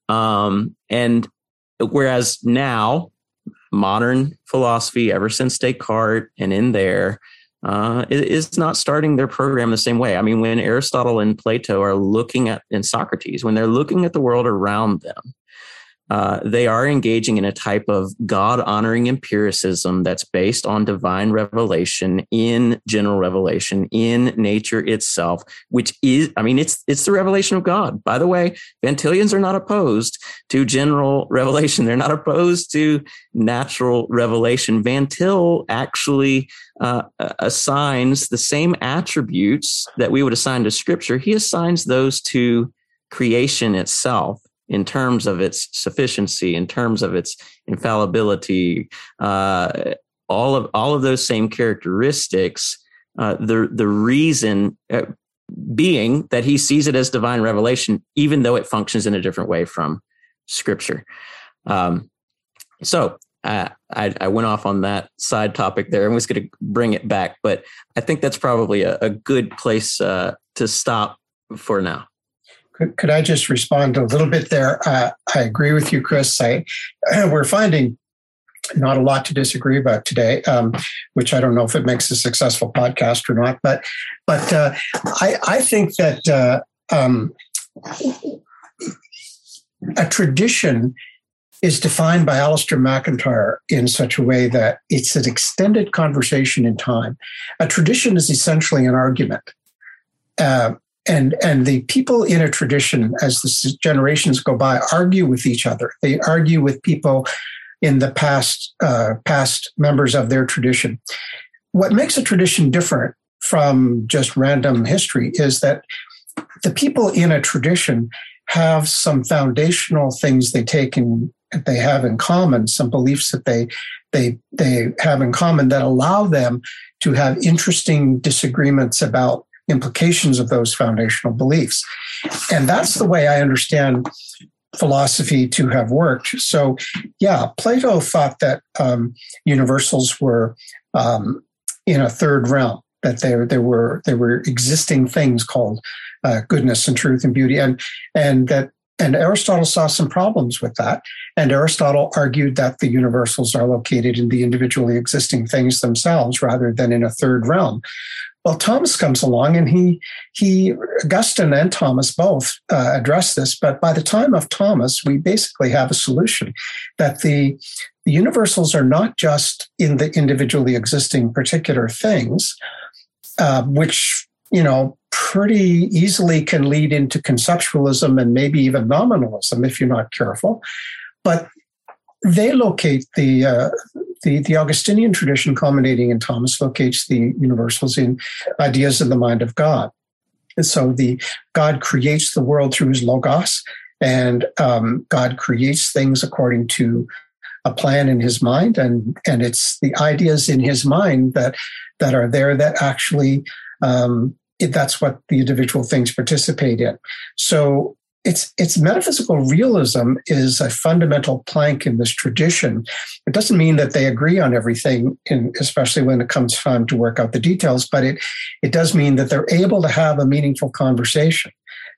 Um, and whereas now, modern philosophy, ever since Descartes and in there, uh, is not starting their program the same way. I mean, when Aristotle and Plato are looking at, and Socrates, when they're looking at the world around them, uh, they are engaging in a type of God honoring empiricism that's based on divine revelation in general revelation in nature itself, which is, I mean, it's it's the revelation of God. By the way, Van Tilians are not opposed to general [laughs] revelation. They're not opposed to natural revelation. Van Til actually uh, assigns the same attributes that we would assign to Scripture. He assigns those to creation itself in terms of its sufficiency, in terms of its infallibility, uh, all of all of those same characteristics. Uh, the the reason uh, being that he sees it as divine revelation, even though it functions in a different way from Scripture. Um, so I, I, went off on that side topic there and was going to bring it back, but I think that's probably a, a good place uh, to stop for now. Could, I just respond a little bit there? Uh, I agree with you, Chris. I, [clears throat] we're finding not a lot to disagree about today, um, which I don't know if it makes a successful podcast or not. But but uh, I, I think that uh, um, a tradition is defined by Alasdair MacIntyre in such a way that it's an extended conversation in time. A tradition is essentially an argument. Uh, and, and the people in a tradition, as the generations go by, argue with each other. They argue with people in the past, uh, past members of their tradition. What makes a tradition different from just random history is that the people in a tradition have some foundational things they take in they have in common, some beliefs that they they they have in common that allow them to have interesting disagreements about implications of those foundational beliefs. And that's the way I understand philosophy to have worked. So, yeah, Plato thought that um, universals were um, in a third realm, that there there were there were existing things called uh, goodness and truth and beauty, and and that and Aristotle saw some problems with that. And Aristotle argued that the universals are located in the individually existing things themselves rather than in a third realm. Well, Thomas comes along and he, he Augustine and Thomas both uh, address this, but by the time of Thomas, we basically have a solution that the, the universals are not just in the individually existing particular things, uh, which you know, pretty easily can lead into conceptualism and maybe even nominalism if you're not careful. But they locate the uh, the, the Augustinian tradition, culminating in Thomas, locates the universals in ideas of the mind of God. And so the God creates the world through his logos, and um, God creates things according to a plan in his mind, and and it's the ideas in his mind that that are there that actually um, it, that's what the individual things participate in. So it's it's metaphysical realism is a fundamental plank in this tradition. It doesn't mean that they agree on everything, in, especially when it comes time to work out the details, but it it does mean that they're able to have a meaningful conversation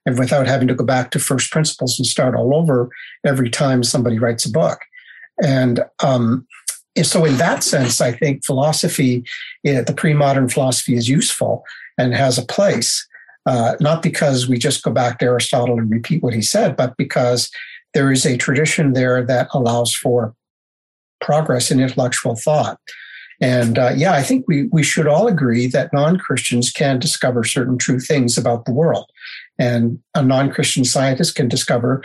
and without having to go back to first principles and start all over every time somebody writes a book. And um, so, in that sense, I think philosophy, the pre-modern philosophy, is useful and has a place, uh, not because we just go back to Aristotle and repeat what he said, but because there is a tradition there that allows for progress in intellectual thought. And uh, yeah, I think we, we should all agree that non Christians can discover certain true things about the world. And a non Christian scientist can discover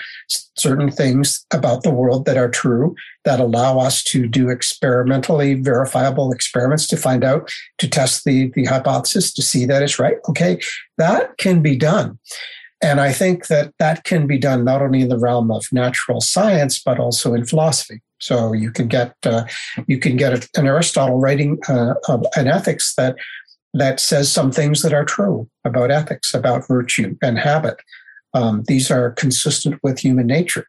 certain things about the world that are true that allow us to do experimentally verifiable experiments to find out, to test the, the hypothesis, to see that it's right. Okay, that can be done. And I think that that can be done not only in the realm of natural science, but also in philosophy. So you can get uh, you can get an Aristotle writing uh, an ethics that that says some things that are true about ethics, about virtue and habit. Um, these are consistent with human nature,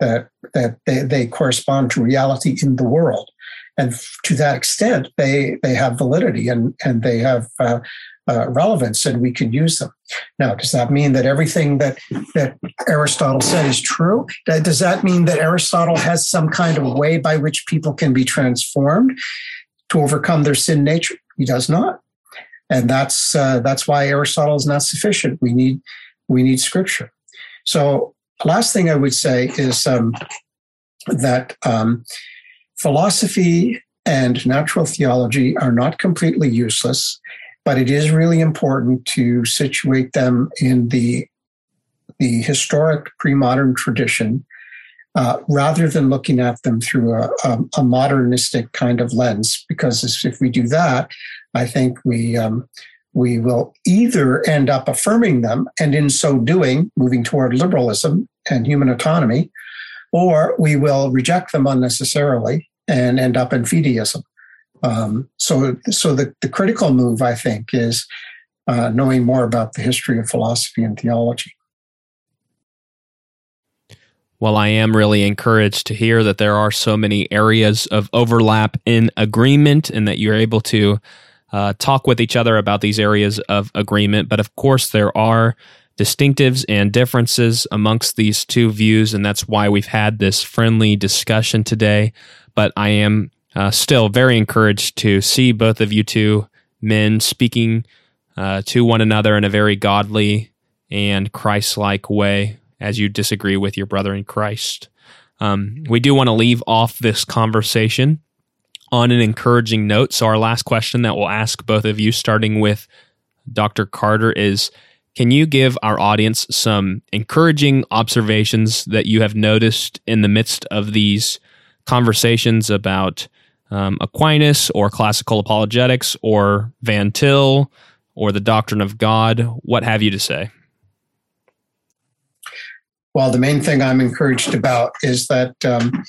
that, that they, they correspond to reality in the world. And to that extent, they, they have validity and, and they have uh, uh, relevance and we can use them. Now, does that mean that everything that, that Aristotle said is true? Does that mean that Aristotle has some kind of way by which people can be transformed to overcome their sin nature? He does not and that's uh, that's why Aristotle is not sufficient. We need we need scripture. So, last thing I would say is um, that um, philosophy and natural theology are not completely useless, but it is really important to situate them in the the historic pre-modern tradition uh, rather than looking at them through a, a, a, modernistic kind of lens. Because if we do that, I think we um, we will either end up affirming them and in so doing moving toward liberalism and human autonomy, or we will reject them unnecessarily and end up in fideism. Um, so, so the, the critical move, I think, is uh, knowing more about the history of philosophy and theology. Well, I am really encouraged to hear that there are so many areas of overlap in agreement and that you're able to uh, talk with each other about these areas of agreement. But of course, there are distinctives and differences amongst these two views, and that's why we've had this friendly discussion today. But I am uh, still very encouraged to see both of you two men speaking uh, to one another in a very godly and Christ like way as you disagree with your brother in Christ. Um, we do want to leave off this conversation on an encouraging note. So, our last question that we'll ask both of you, starting with Dr. Carter, is Can you give our audience some encouraging observations that you have noticed in the midst of these conversations about um, Aquinas or classical apologetics or Van Til or the doctrine of God? What have you to say? Well, the main thing I'm encouraged about is that um,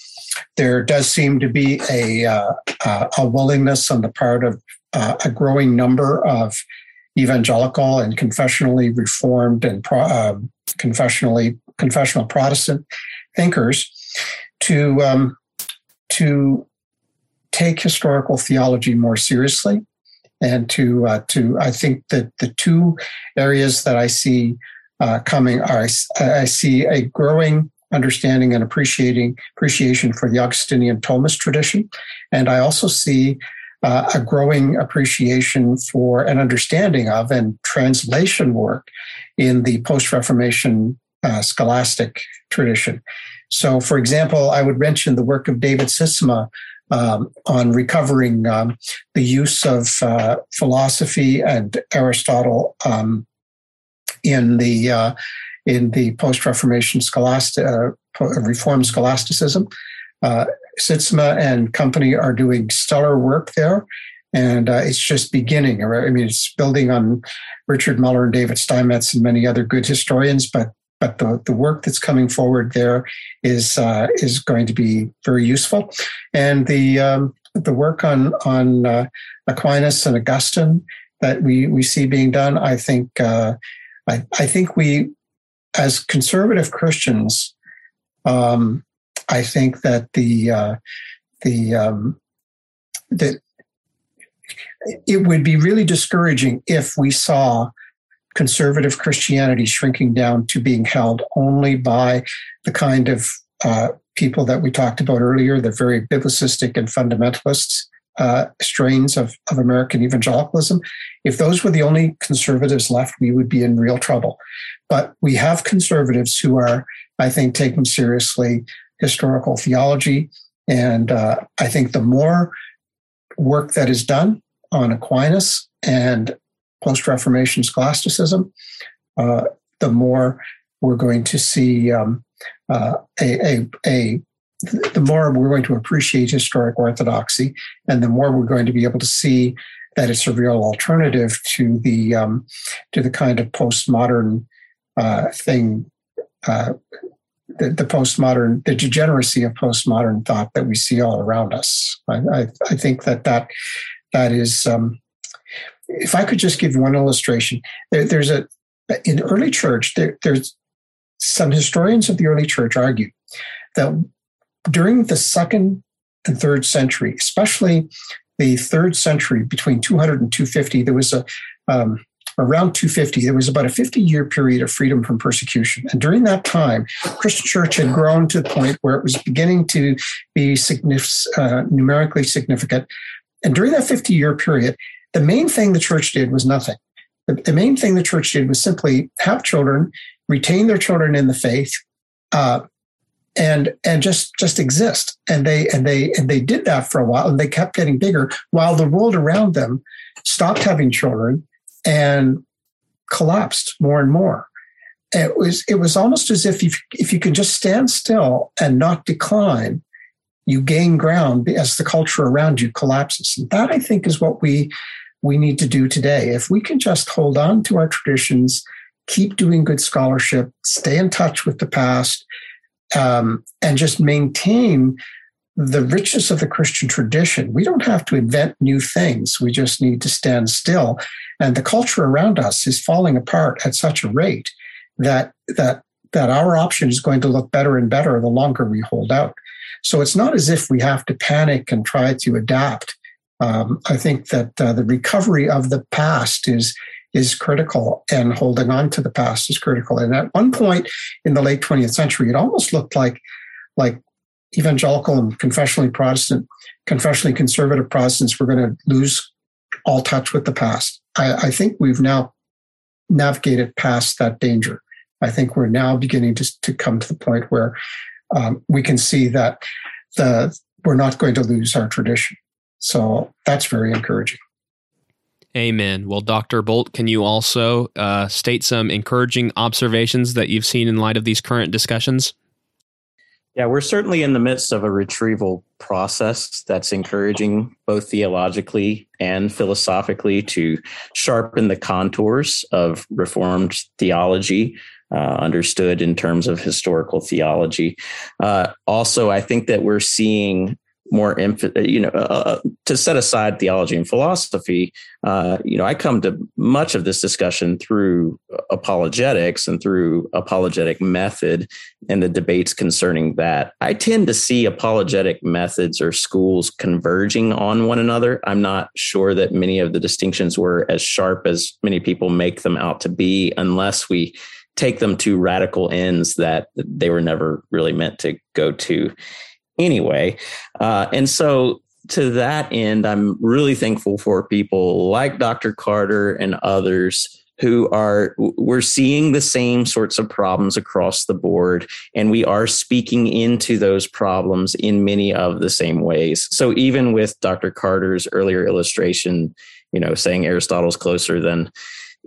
there does seem to be a, uh, uh, a willingness on the part of uh, a growing number of evangelical and confessionally reformed and pro, um, confessionally confessional Protestant thinkers to um, to take historical theology more seriously and to uh, to I think that the two areas that I see uh, coming are I, see a growing understanding and appreciating appreciation for the Augustinian Thomist tradition, and I also see uh, a growing appreciation for an understanding of and translation work in the post Reformation uh, scholastic tradition. So, for example, I would mention the work of David Sytsma um, on recovering um, the use of uh, philosophy and Aristotle um, in the uh, in the post Reformation scholastic uh, Reformed scholasticism. Uh, Sytsma and company are doing stellar work there, and uh, it's just beginning. I mean, it's building on Richard Muller and David Steinmetz and many other good historians, but but the, the work that's coming forward there is uh, is going to be very useful, and the um, the work on on uh, Aquinas and Augustine that we we see being done, I think uh, I, I think we as conservative Christians, um, I think that the uh, the um, that it would be really discouraging if we saw conservative Christianity shrinking down to being held only by the kind of uh, people that we talked about earlier, the very biblicistic and fundamentalist uh, strains of, of American evangelicalism. If those were the only conservatives left, we would be in real trouble. But we have conservatives who are, I think, taking seriously historical theology. And uh, I think the more work that is done on Aquinas and post Reformation scholasticism, uh, the more we're going to see um, uh, a, a, a, the more we're going to appreciate historic orthodoxy, and the more we're going to be able to see that it's a real alternative to the um, to the kind of postmodern uh, thing, uh, the, the, postmodern, the degeneracy of postmodern thought that we see all around us. I, I, I think that that that is um, if I could just give one illustration, there, there's a in early church. There, there's some historians of the early church argue that during the second and third century, especially the third century between 200 and 250, there was a um, around 250, there was about a 50 year period of freedom from persecution. And during that time, Christian church had grown to the point where it was beginning to be uh, numerically significant. And during that 50 year period, the main thing the church did was nothing. The, the, main thing the church did was simply have children, retain their children in the faith, uh, and and just just exist. And they and they and they did that for a while, and they kept getting bigger while the world around them stopped having children and collapsed more and more. It was it was almost as if if, if you can just stand still and not decline, you gain ground as the culture around you collapses. And that I think is what we we need to do today. If we can just hold on to our traditions, keep doing good scholarship, stay in touch with the past, um, and just maintain the richness of the Christian tradition. We don't have to invent new things. We just need to stand still. And the culture around us is falling apart at such a rate that that that our option is going to look better and better the longer we hold out. So it's not as if we have to panic and try to adapt. Um, I think that uh, the recovery of the past is is critical, and holding on to the past is critical. And at one point in the late 20th century, it almost looked like like evangelical and confessionally Protestant, confessionally conservative Protestants were going to lose all touch with the past. I, I think we've now navigated past that danger. I think we're now beginning to, to come to the point where um, we can see that the we're not going to lose our tradition. So that's very encouraging. Amen. Well, Dr. Bolt, can you also uh, state some encouraging observations that you've seen in light of these current discussions? Yeah, we're certainly in the midst of a retrieval process that's encouraging both theologically and philosophically to sharpen the contours of Reformed theology uh, understood in terms of historical theology. Uh, also, I think that we're seeing more emph- you know uh, uh, to set aside theology and philosophy uh, you know i come to much of this discussion through apologetics and through apologetic method and the debates concerning that. I tend to see apologetic methods or schools converging on one another. I'm not sure that many of the distinctions were as sharp as many people make them out to be unless we take them to radical ends that they were never really meant to go to anyway. Uh, and so to that end, I'm really thankful for people like Dr. Carter and others who are we're seeing the same sorts of problems across the board and we are speaking into those problems in many of the same ways so even with dr carter's earlier illustration you know saying aristotle's closer than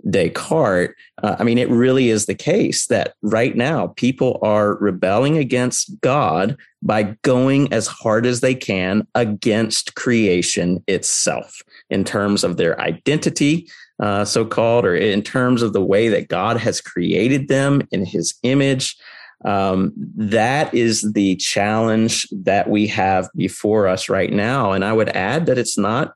Descartes, uh, I mean, it really is the case that right now people are rebelling against God by going as hard as they can against creation itself in terms of their identity, uh, so called, or in terms of the way that God has created them in his image. Um, that is the challenge that we have before us right now. And I would add that it's not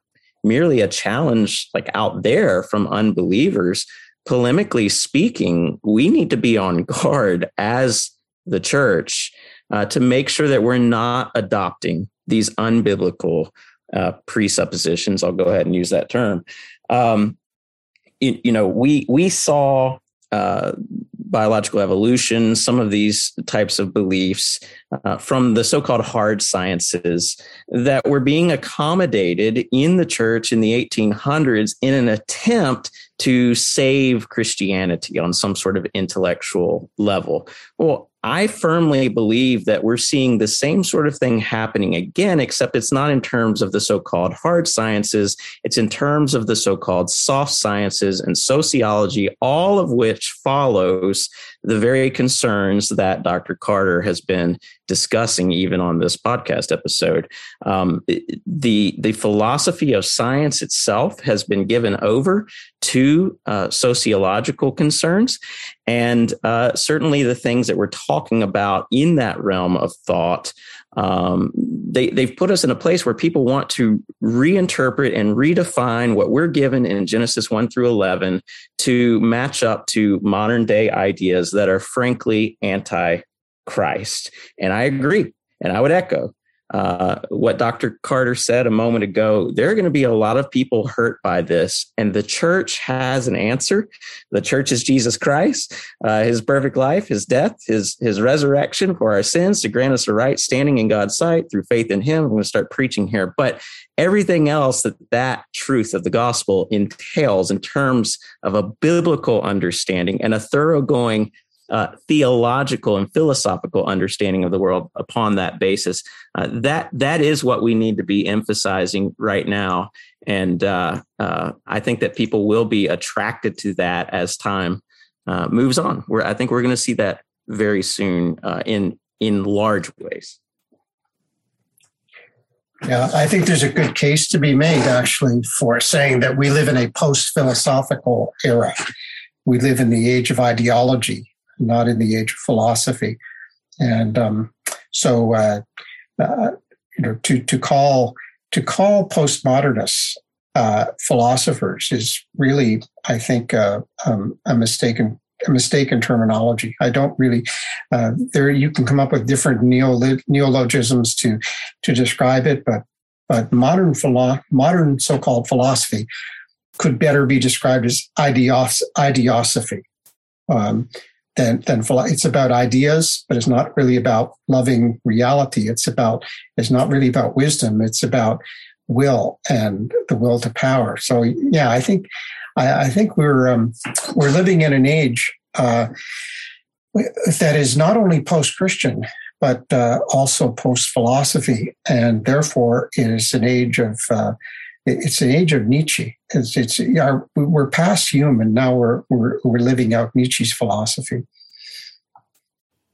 merely a challenge like out there from unbelievers polemically speaking we need to be on [laughs] guard as the church uh, to make sure that we're not adopting these unbiblical uh, presuppositions. I'll go ahead and use that term. Um, you, you, know we we saw uh, biological evolution, some of these types of beliefs uh, from the so called hard sciences that were being accommodated in the church in the 1800s in an attempt to save Christianity on some sort of intellectual level. Well, I firmly believe that we're seeing the same sort of thing happening again, except it's not in terms of the so called hard sciences. It's in terms of the so called soft sciences and sociology, all of which follows the very concerns that Dr. Carter has been discussing even on this podcast episode. Um, the the philosophy of science itself has been given over to uh, sociological concerns, and uh, certainly the things that we're talking about in that realm of thought. Um, they, they've put us in a place where people want to reinterpret and redefine what we're given in Genesis 1 through 11 to match up to modern day ideas that are frankly anti Christ. And I agree. And I would echo uh, what Dr. Carter said a moment ago. There are going to be a lot of people hurt by this, and the church has an answer. The church is Jesus Christ, uh, His perfect life, His death, His His resurrection for our sins to grant us a right standing in God's sight through faith in Him. I'm going to start preaching here, but everything else that that truth of the gospel entails in terms of a biblical understanding and a thoroughgoing uh, theological and philosophical understanding of the world upon that basis. Uh, that that is what we need to be emphasizing right now, and uh, uh I think that people will be attracted to that as time uh, moves on. Where I think we're going to see that very soon uh, in in large ways. Yeah, I think there's a good case to be made actually for saying that we live in a post philosophical era. We live in the age of ideology, not in the age of philosophy. And um, so, uh, uh, you know, to to call to call postmodernists uh, philosophers is really, I think, uh, um, a mistaken a mistaken terminology. I don't really uh, there. You can come up with different neologisms to to describe it, but but modern philo- modern so-called philosophy could better be described as ideos- ideosophy. Um, than than it's about ideas, but it's not really about loving reality. It's about it's not really about wisdom. It's about will and the will to power. So yeah, I think I, I think we're um, we're living in an age uh, that is not only post-Christian but uh, also post-philosophy, and therefore is an age of uh, it's an age of Nietzsche. It's, it's our, we're past human now we're, we're we're living out Nietzsche's philosophy.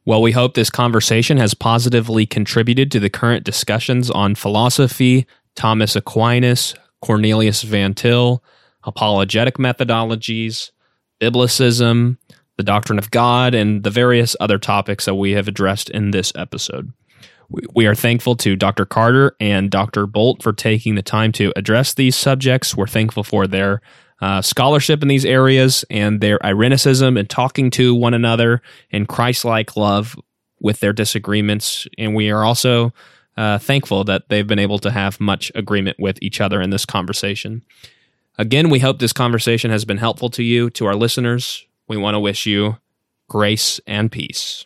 Well, we hope this conversation has positively contributed to the current discussions on philosophy, Thomas Aquinas, Cornelius Van Til, apologetic methodologies, biblicism, the doctrine of God, and the various other topics that we have addressed in this episode. We are thankful to Dr. Carter and Dr. Bolt for taking the time to address these subjects. We're thankful for their uh, scholarship in these areas and their irenicism and talking to one another in Christ like love with their disagreements. And we are also uh, thankful that they've been able to have much agreement with each other in this conversation. Again, we hope this conversation has been helpful to you, to our listeners. We want to wish you grace and peace.